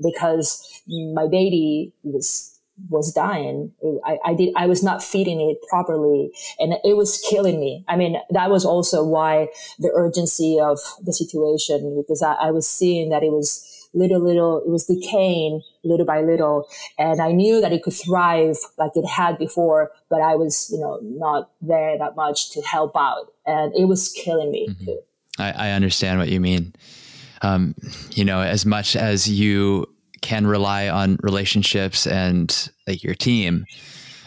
because my baby was was dying. I, I did I was not feeding it properly and it was killing me. I mean, that was also why the urgency of the situation because I, I was seeing that it was little little it was decaying little by little and i knew that it could thrive like it had before but i was you know not there that much to help out and it was killing me mm-hmm. too I, I understand what you mean um, you know, as much as you can rely on relationships and like your team,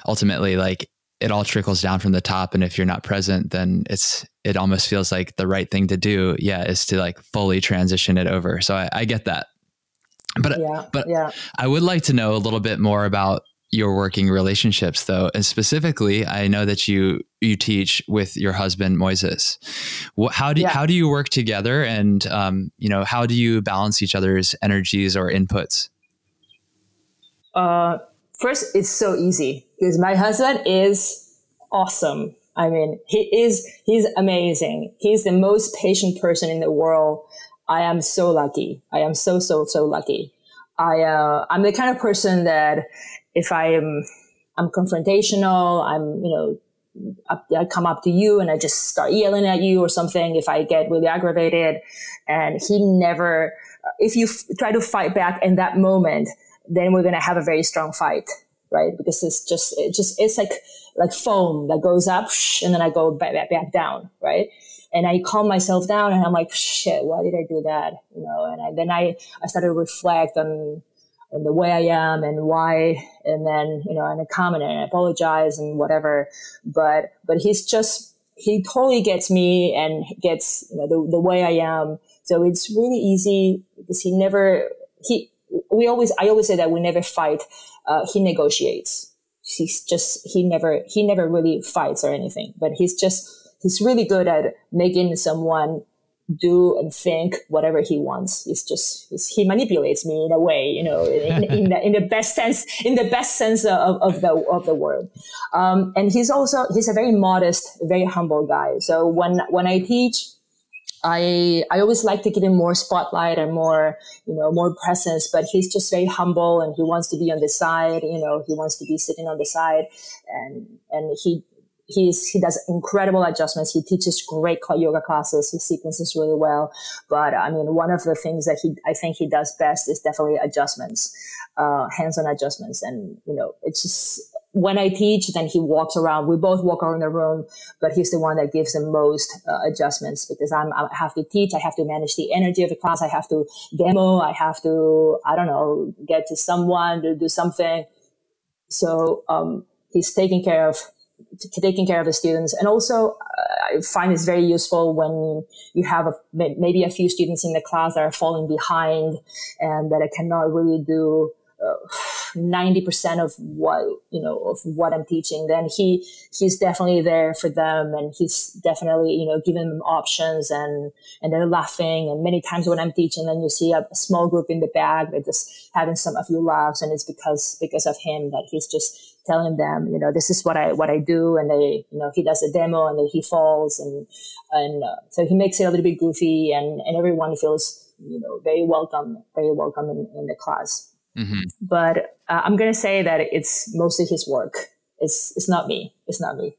ultimately, like it all trickles down from the top. And if you're not present, then it's, it almost feels like the right thing to do. Yeah. Is to like fully transition it over. So I, I get that. But, yeah, but yeah. I would like to know a little bit more about your working relationships though and specifically i know that you you teach with your husband moises. How do, yeah. how do you work together? And um, you know how do you balance each other's energies or inputs? Uh, first it's so easy because my husband is awesome. I mean he is he's amazing. He's the most patient person in the world i am so lucky i am so so so lucky I uh, I'm the kind of person that if I am I'm confrontational, I'm you know I come up to you and I just start yelling at you or something if I get really aggravated. And he never, if you f- try to fight back in that moment, then we're going to have a very strong fight, right? Because it's just, it just, it's like, like foam that goes up and then I go back, back, back down, right? And I calm myself down and I'm like, shit, why did I do that? You know, and I, then I, I started to reflect on, on the way I am and why, and then, you know, and I comment and I apologize and whatever. But, but he's just, he totally gets me and gets, you know, the, the way I am. So it's really easy because he never, he, we always, I always say that we never fight. Uh, he negotiates. He's just, he never, he never really fights or anything, but he's just, he's really good at making someone do and think whatever he wants. He's just he manipulates me in a way, you know, in, in, the, in the best sense, in the best sense of, of the of the word. Um, and he's also he's a very modest, very humble guy. So when when I teach, I I always like to give him more spotlight and more you know more presence, but he's just very humble and he wants to be on the side. You know, he wants to be sitting on the side, and and he he's he does incredible adjustments. He teaches great yoga classes. He sequences really well. But I mean, one of the things that he I think he does best is definitely adjustments, uh, hands-on adjustments. And you know, it's just when I teach, then he walks around. We both walk around the room, but he's the one that gives the most uh, adjustments because I'm, I have to teach. I have to manage the energy of the class. I have to demo. I have to, I don't know, get to someone to do something. So, um, he's taking care of taking care of the students. And also, uh, I find it's very useful when you have a, maybe a few students in the class that are falling behind and that I cannot really do ninety percent of what you know of what I'm teaching, then he he's definitely there for them, and he's definitely you know giving them options, and and they're laughing. And many times when I'm teaching, then you see a, a small group in the back that just having some a few laughs, and it's because because of him that he's just telling them, you know, this is what I what I do, and they, you know, he does a demo, and then he falls, and and uh, so he makes it a little bit goofy, and and everyone feels, you know, very welcome, very welcome in, in the class. Mm-hmm. But uh, I'm going to say that it's mostly his work. It's it's not me. It's not me.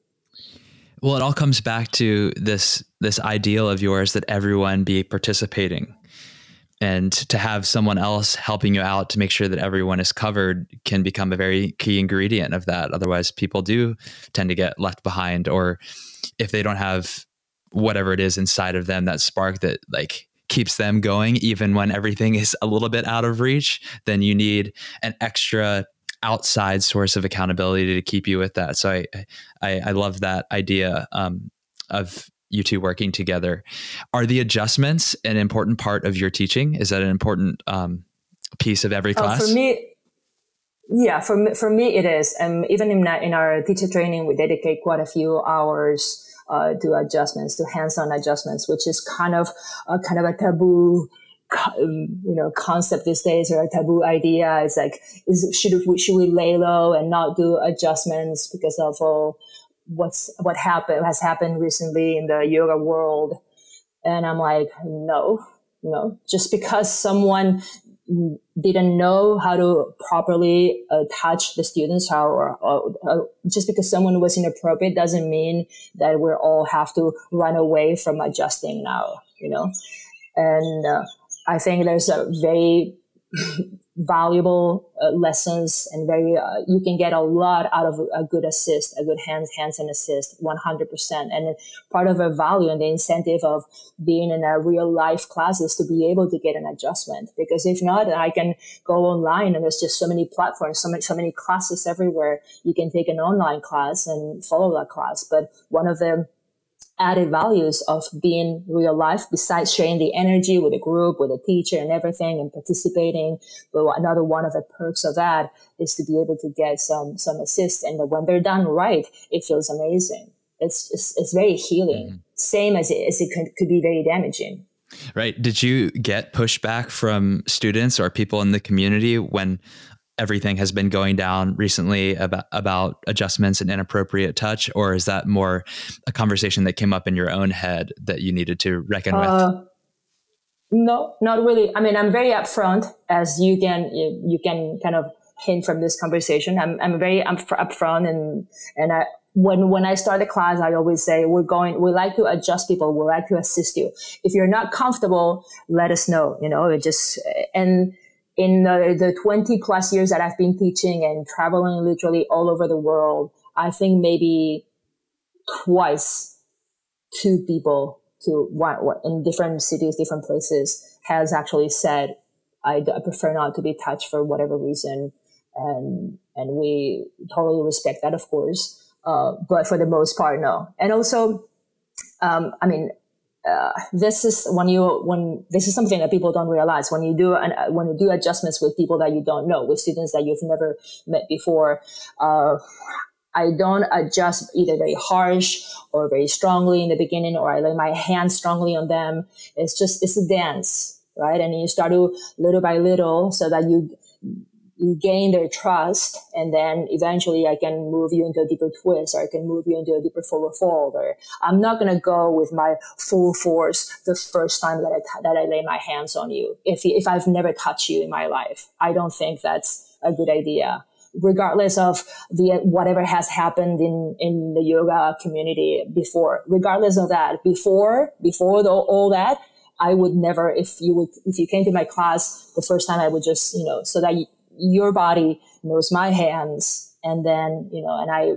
Well, it all comes back to this this ideal of yours that everyone be participating. And to have someone else helping you out to make sure that everyone is covered can become a very key ingredient of that. Otherwise, people do tend to get left behind, or if they don't have whatever it is inside of them, that spark that like keeps them going even when everything is a little bit out of reach, then you need an extra outside source of accountability to keep you with that. So I I, I love that idea um, of you two working together. Are the adjustments an important part of your teaching? Is that an important um, piece of every class? Uh, for me, yeah, for me, for me it is. And even in, in our teacher training, we dedicate quite a few hours uh, do adjustments, to hands-on adjustments, which is kind of a kind of a taboo you know concept these days or a taboo idea is like is should we should we lay low and not do adjustments because of all what's what happened has happened recently in the yoga world. And i'm like no no. Just because someone didn't know how to properly uh, touch the students how or, or, just because someone was inappropriate doesn't mean that we all have to run away from adjusting now you know? And uh, i think there's a very valuable uh, lessons and very uh, you can get a lot out of a good assist a good hands hands and assist 100% and part of the value and the incentive of being in a real life class is to be able to get an adjustment. Because if not i can go online and there's just so many platforms so many so many classes everywhere. You can take an online class and follow that class. But one of the added values of being real life besides sharing the energy with the group, with the teacher and everything and participating. But another one of the perks of that is to be able to get some, some assist. And when they're done right, it feels amazing. It's, it's, it's very healing. Mm-hmm. Same as it, as it could, could be very damaging. Right. Did you get pushback from students or people in the community when everything has been going down recently about about adjustments and inappropriate touch, or is that more a conversation that came up in your own head that you needed to reckon uh, with? No, not really. I mean, I'm very upfront, as you can you, can kind of hint from this conversation. I'm I'm very upfront, and and I when when I start a class, I always say we're going. We like to adjust people. We like to assist you. If you're not comfortable, let us know. You know, it just and in the, the 20 plus years that I've been teaching and traveling literally all over the world, I think maybe twice two people to in different cities, different places has actually said, I, I prefer not to be touched for whatever reason. And, and we totally respect that, of course. Uh, but for the most part, no. And also, um, I mean, uh, this is when you when this is something that people don't realize when you do an, uh, when you do adjustments with people that you don't know with students that you've never met before uh, I don't adjust either very harsh or very strongly in the beginning, or I lay my hand strongly on them. It's just, it's a dance, right? And you start to little by little so that you, you gain their trust. And then eventually I can move you into a deeper twist or I can move you into a deeper forward fold. Or I'm not going to go with my full force the first time that I, that I lay my hands on you. If, if I've never touched you in my life, I don't think that's a good idea regardless of the whatever has happened in in the yoga community before regardless of that before before the, all that i would never if you would if you came to my class the first time i would just you know so that your body knows my hands and then you know and i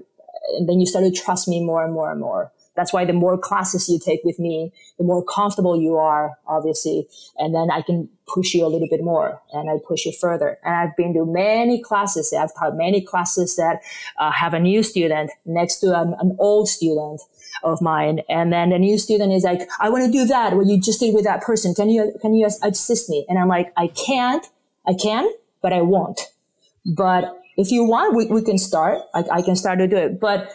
and then you start to trust me more and more and more that's why the more classes you take with me, the more comfortable you are, obviously. And then I can push you a little bit more and I push you further. And I've been to many classes. I've taught many classes that uh, have a new student next to an, an old student of mine. And then the new student is like, I want to do that. What you just did with that person. Can you, can you assist me? And I'm like, I can't, I can, but I won't. But if you want, we, we can start. I, I can start to do it. But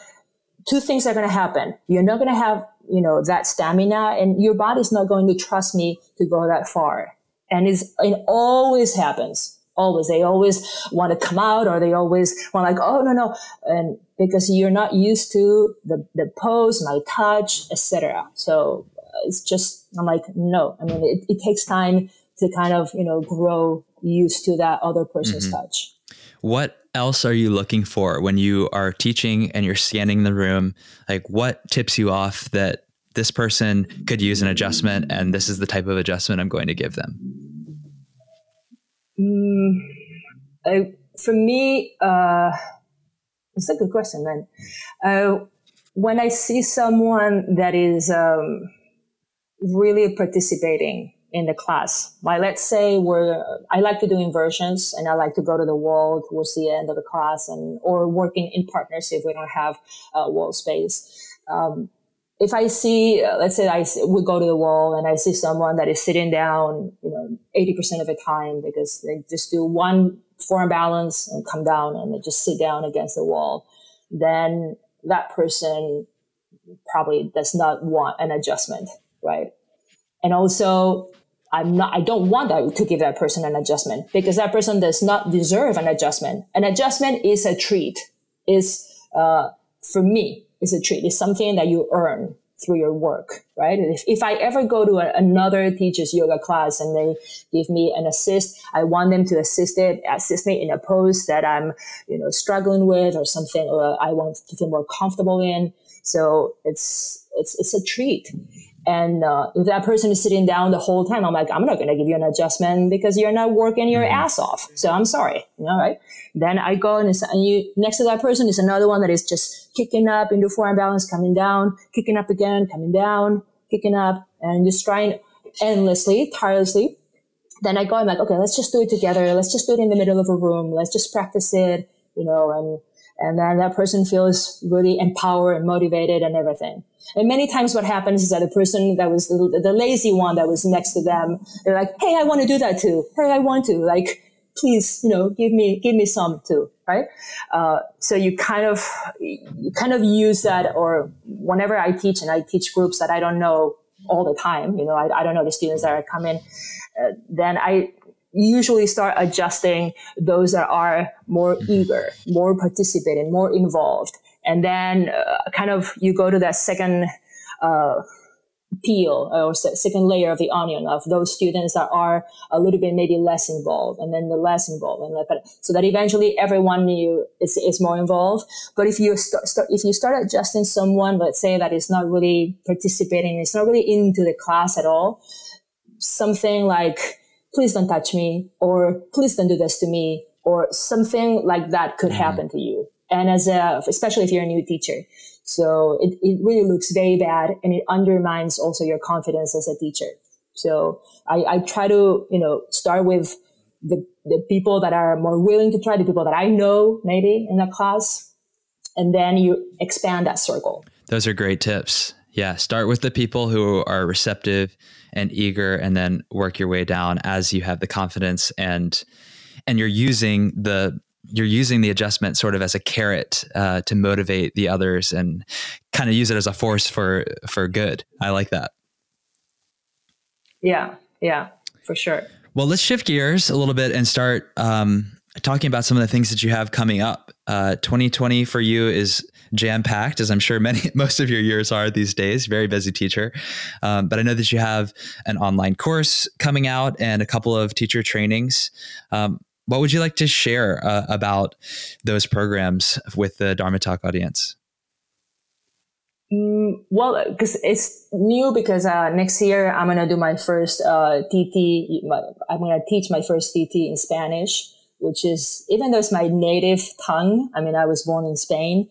two things are going to happen. You're not going to have, you know, that stamina and your body's not going to trust me to go that far. And it's, it always happens. Always. They always want to come out or they always want like, oh, no, no. And because you're not used to the, the pose, my touch, etc. So it's just, I'm like, no. I mean, it, it takes time to kind of, you know, grow used to that other person's mm-hmm. touch. What else are you looking for when you are teaching and you're scanning the room? Like what tips you off that this person could use an adjustment and this is the type of adjustment I'm going to give them? Mm, I, for me, uh, it's a good question, man. Uh, when I see someone that is um, really participating in the class. Like let's say we're I like to do inversions and I like to go to the wall towards the end of the class and or working in partnership. We don't have a wall space. Um, if I see, uh, let's say I we go to the wall and I see someone that is sitting down, you know, eighty percent of the time because they just do one form balance and come down and they just sit down against the wall, then that person probably does not want an adjustment, right? And also, I'm not, I don't want that to give that person an adjustment because that person does not deserve an adjustment. An adjustment is a treat. Is, uh, for me, is a treat. It's something that you earn through your work, right? If, if I ever go to a, another teacher's yoga class and they give me an assist, I want them to assist it, assist me in a pose that I'm, you know, struggling with or something, or I want to feel more comfortable in. So it's, it's, it's a treat. And uh, if that person is sitting down the whole time, I'm like, I'm not going to give you an adjustment because you're not working your mm-hmm. ass off. So I'm sorry, you know, right? Then I go and, and you next to that person is another one that is just kicking up into forearm balance, coming down, kicking up again, coming down, kicking up, and just trying endlessly, tirelessly. Then I go, I'm like, okay, let's just do it together. Let's just do it in the middle of a room. Let's just practice it, you know, and and then that person feels really empowered and motivated and everything. And many times what happens is that the person that was the, the lazy one that was next to them, they're like, Hey, I want to do that too. Hey, I want to like, please, you know, give me, give me some too. Right. Uh, so you kind of, you kind of use that or whenever I teach and I teach groups that I don't know all the time, you know, I, I don't know the students that are coming, uh, then I, usually start adjusting those that are more mm-hmm. eager, more participating, more involved. And then uh, kind of you go to that second uh, peel or second layer of the onion of those students that are a little bit maybe less involved and then the less involved and like, so that eventually everyone you is, is more involved but if you start, start if you start adjusting someone let's say that is not really participating it's not really into the class at all something like please don't touch me or please don't do this to me or something like that could mm-hmm. happen to you. And as a, especially if you're a new teacher. So it, it really looks very bad and it undermines also your confidence as a teacher. So I, I try to, you know, start with the, the people that are more willing to try, the people that I know maybe in the class, and then you expand that circle. Those are great tips. Yeah, start with the people who are receptive and eager, and then work your way down as you have the confidence and and you're using the you're using the adjustment sort of as a carrot uh, to motivate the others and kind of use it as a force for for good. I like that. Yeah, yeah, for sure. Well, let's shift gears a little bit and start um, talking about some of the things that you have coming up. Uh, 2020 for you is jam packed, as I'm sure many most of your years are these days. Very busy teacher, um, but I know that you have an online course coming out and a couple of teacher trainings. Um, what would you like to share uh, about those programs with the Dharma Talk audience? Mm, well, because it's new because uh, next year I'm gonna do my first uh, TT. I'm gonna teach my first TT in Spanish, which is even though it's my native tongue. I mean, I was born in Spain,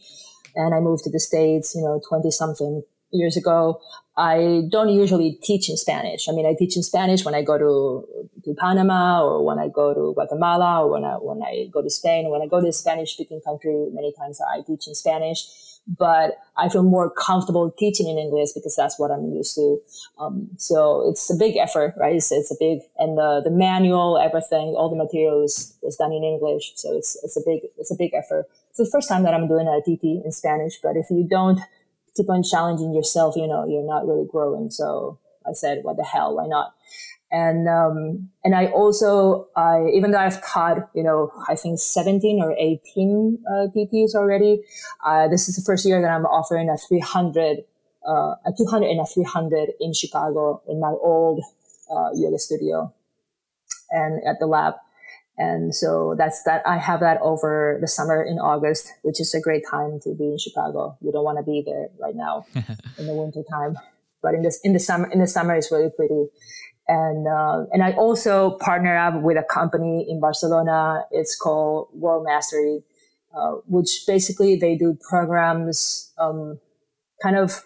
and I moved to the states, you know, twenty something years ago. I don't usually teach in Spanish. I mean, I teach in Spanish when I go to, to Panama or when I go to Guatemala or when I when I go to Spain. When I go to a Spanish speaking country, many times I teach in Spanish but I feel more comfortable teaching in English because that's what I'm used to. Um, so it's a big effort, right? It's, it's a big, and the, the manual, everything, all the materials is done in English. So it's, it's a big, it's a big effort. It's the first time that I'm doing a TT in Spanish, but if you don't keep on challenging yourself, you know, you're not really growing. So I said, what the hell? Why not? And, um, and I also, I, even though I've taught, you know, I think 17 or 18 uh, TTs already, uh, this is the first year that I'm offering a 300, uh, a 200 and a 300 in Chicago in my old uh, yoga studio and at the lab. And so that's that. I have that over the summer in August, which is a great time to be in Chicago. You don't want to be there right now in the winter time, but in this in the summer in the summer it's really pretty and uh, and I also partner up with a company in Barcelona. It's called World Mastery, uh, which basically they do programs, um, kind of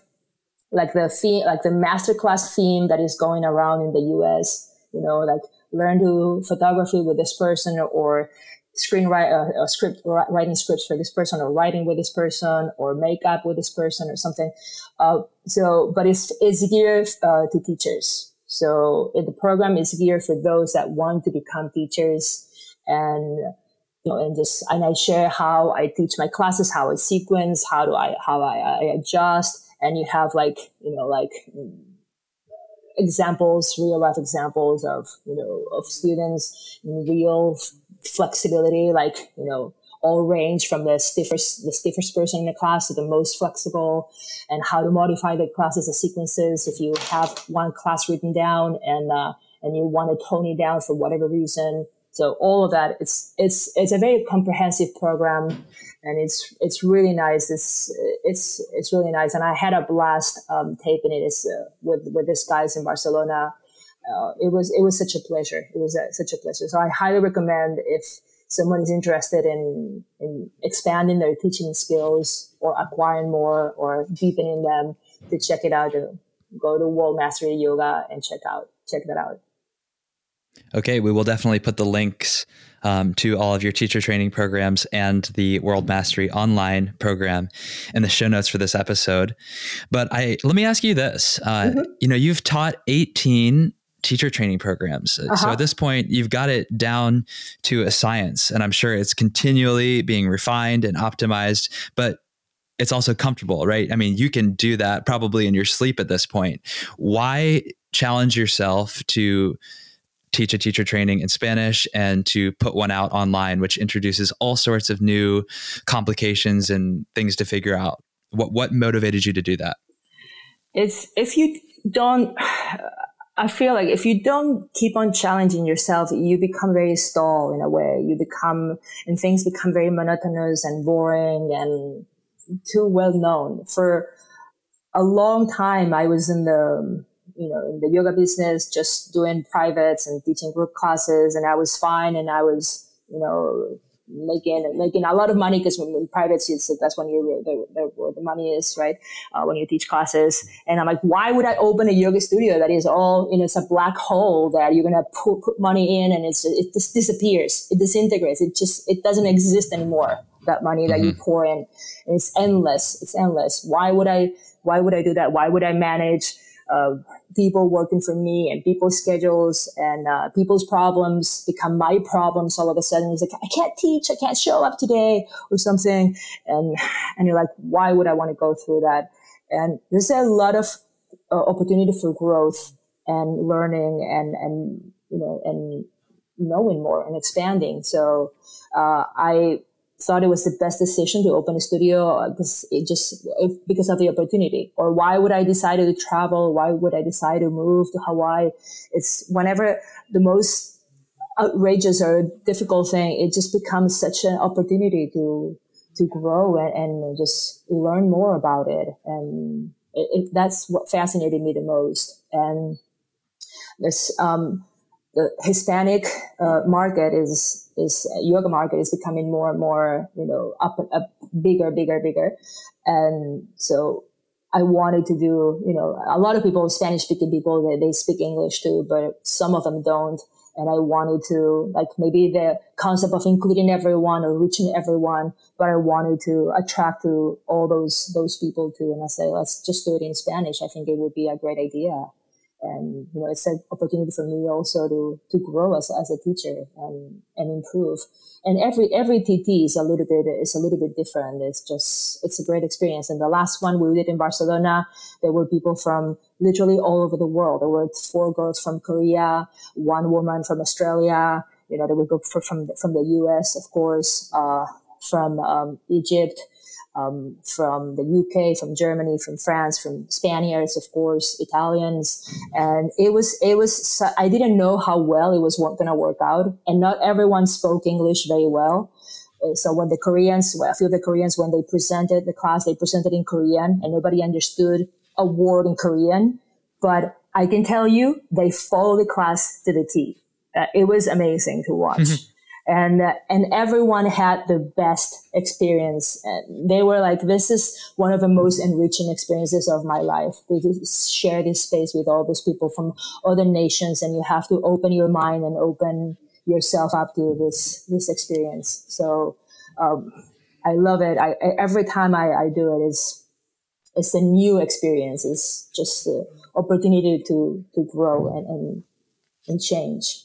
like the theme, like the masterclass theme that is going around in the U.S. You know, like learn to photography with this person, or screenwrite uh, a script, writing scripts for this person, or writing with this person, or makeup with this person, or something. Uh, so, but it's it's geared uh, to teachers. So the program is geared for those that want to become teachers and you know, and just and I share how I teach my classes, how I sequence, how do I how I, I adjust, and you have like you know like examples, real life examples of you know of students in real flexibility, like you know all range from the stiffest, the stiffest person in the class to the most flexible and how to modify the classes and sequences. If you have one class written down and, uh, and you want to tone it down for whatever reason. So all of that, it's, it's, it's a very comprehensive program and it's, it's really nice. It's, it's, it's really nice. And I had a blast, um, taping it uh, with, with these guys in Barcelona. Uh, it was, it was such a pleasure. It was a, such a pleasure. So I highly recommend if, someone is interested in, in expanding their teaching skills or acquiring more or deepening them to check it out, go to World Mastery Yoga and check out, check that out. Okay, we will definitely put the links um, to all of your teacher training programs and the World Mastery online program in the show notes for this episode. But I let me ask you this: uh, mm-hmm. you know, you've taught 18 teacher training programs. Uh-huh. So at this point, you've got it down to a science, and I'm sure it's continually being refined and optimized, but it's also comfortable, right? I mean, you can do that probably in your sleep at this point. Why challenge yourself to teach a teacher training in Spanish and to put one out online, which introduces all sorts of new complications and things to figure out? What what motivated you to do that? It's if you don't I feel like if you don't keep on challenging yourself, you become very stall in a way. You become, and things become very monotonous and boring and too well known. For a long time, I was in the, you know, in the yoga business, just doing privates and teaching group classes, and I was fine, and I was, you know, making making a lot of money because when in private seats that's when you the, the, where the money is right? Uh, when you teach classes. And i'm like why would i open a yoga studio that is all you know it's a black hole that you're gonna put, put money in and it's it just disappears. It disintegrates. It just it doesn't exist anymore that money that mm-hmm. you pour in. It's endless. It's endless. Why would i why would i do that? Why would i manage uh, people working for me and people's schedules and uh, people's problems become my problems all of a sudden. It's like, I can't teach, I can't show up today or something. And, and you're like, why would I want to go through that? And there's a lot of uh, opportunity for growth and learning and, and, you know, and knowing more and expanding. So, uh, I, thought it was the best decision to open a studio because it just because of the opportunity. Or why would i decide to travel? Why would i decide to move to hawaii? It's whenever the most outrageous or difficult thing it just becomes such an opportunity to to grow and, and just learn more about it. And it, it, that's what fascinated me the most. And this um, the Hispanic uh, market is is yoga market is becoming more and more you know up up bigger bigger bigger, and so I wanted to do you know a lot of people Spanish speaking people they, they speak English too, but some of them don't, and I wanted to like maybe the concept of including everyone or reaching everyone, but I wanted to attract to all those those people too, and I say let's just do it in Spanish. I think it would be a great idea and you know it's an opportunity for me also to to grow as, as a teacher and and improve. And every every tt is a little bit is a little bit different. It's just it's a great experience. And the last one we did in barcelona there were people from literally all over the world. There were four girls from korea one woman from australia you know they were from from the us of course uh, from um, egypt um, from the UK, from Germany, from France, from Spaniards, of course, Italians, and it was it was I didn't know how well it was going to work out, and not everyone spoke English very well. Uh, so when the Koreans, well, few of the Koreans when they presented the class, they presented in Korean, and nobody understood a word in Korean, but I can tell you they followed the class to the T. Uh, it was amazing to watch. and and everyone had the best experience. And they were like this is one of the most enriching experiences of my life. To share this space with all those people from other nations and you have to open your mind and open yourself up to this this experience. So um, i love it. I, every time I, I do it it's it's a new experience. It's just the opportunity to to grow and and, and change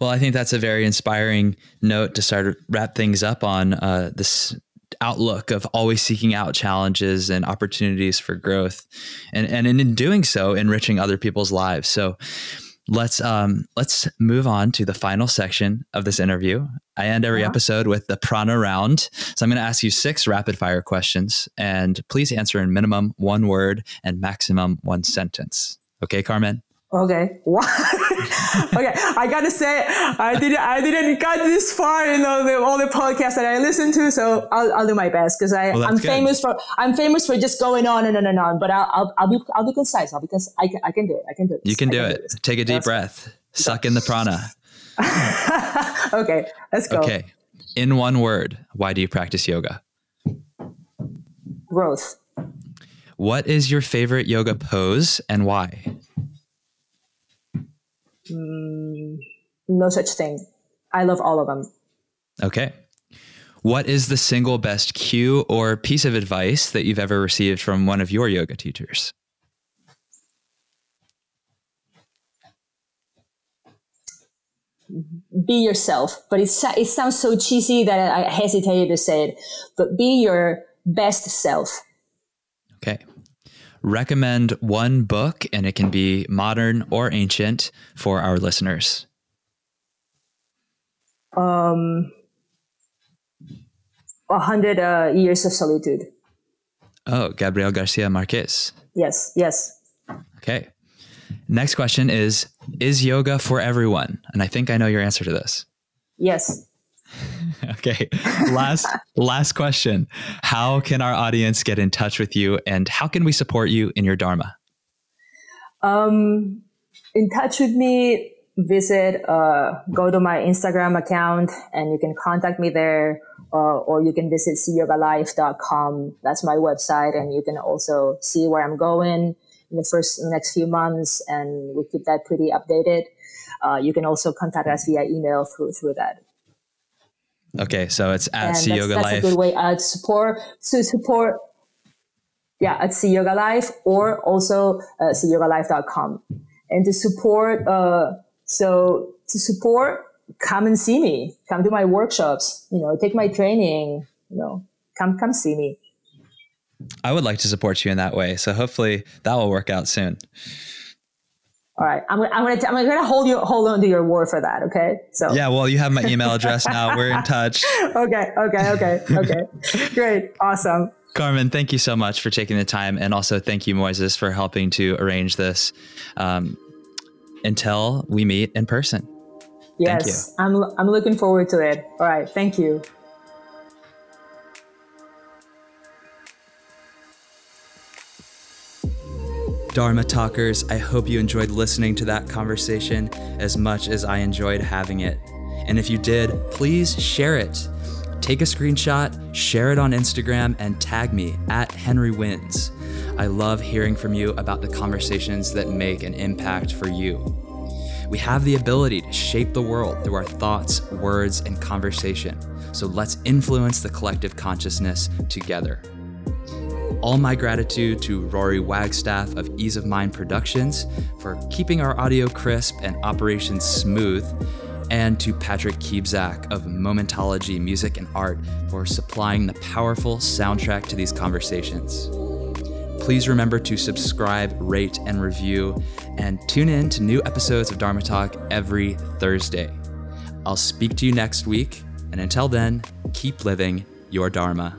well, I think that's a very inspiring note to start to wrap things up on uh, this outlook of always seeking out challenges and opportunities for growth, and and in doing so, enriching other people's lives. So. Let's um, let's move on to the final section of this interview. I end every uh-huh. episode with the prana round. So I'm going to ask you six rapid fire questions, and please answer in minimum one word and maximum one sentence. Okay, Carmen. Okay. What? okay. I gotta say, I didn't, I didn't got this far in all the, all the podcasts that I listen to. So I'll, I'll do my best because I, well, I'm good. famous for, I'm famous for just going on and on and on, but I'll, I'll, I'll be, I'll be concise. I'll because I can, I can do it. I can do it. You can do it. Do Take a deep That's breath. Suck in the prana. okay. Let's go. Okay. In one word, why do you practice yoga? Growth. What is your favorite yoga pose and why? Mm, no such thing. I love all of them. Okay. What is the single best cue or piece of advice that you've ever received from one of your yoga teachers? Be yourself, but it, it sounds so cheesy that I hesitated to say it. But be your best self. Okay recommend one book, and it can be modern or ancient for our listeners. Um, A Hundred uh, Years of Solitude. Oh, Gabriel Garcia Marquez. Yes, yes. Okay. Next question is Is yoga for everyone? And I think I know your answer to this. Yes. okay. Last last question. How can our audience get in touch with you and how can we support you in your dharma? Um, in touch with me, visit, uh, go to my Instagram account and you can contact me there. Uh, or you can visit ciyogalife.com. That's my website. And you can also see where I'm going in the first, in the next few months. And we keep that pretty updated. Uh, you can also contact us via email through, through that. Okay. So it's at C Yoga Life. That's a good way uh, to support, to support yeah, at C Yoga Life or also uh, ciyogalife.com. And to support, uh, so to support, come and see me. Come to my workshops. You know, take my training. You know, come come see me. I would like to support you in that way. So hopefully that will work out soon. All right, I'm, I'm gonna I'm gonna hold you hold on to your word for that. Okay, so yeah, well, you have my email address now. We're in touch. okay, okay, okay, okay. Great, awesome. Carmen, thank you so much for taking the time, and also thank you, Moises, for helping to arrange this. Um, until we meet in person. Yes, I'm, I'm looking forward to it. All right. Thank you. Dharma Talkers, I hope you enjoyed listening to that conversation as much as I enjoyed having it. And if you did, please share it. Take a screenshot, share it on Instagram, and tag me at Henry Wins. I love hearing from you about the conversations that make an impact for you. We have the ability to shape the world through our thoughts, words, and conversation. So let's influence the collective consciousness together. All my gratitude to Rory Wagstaff of Ease of Mind Productions for keeping our audio crisp and operations smooth, and to Patrick Kiebzak of Momentology Music and Art for supplying the powerful soundtrack to these conversations. Please remember to subscribe, rate, and review, and tune in to new episodes of Dharma Talk every Thursday. I'll speak to you next week, and until then, keep living your Dharma.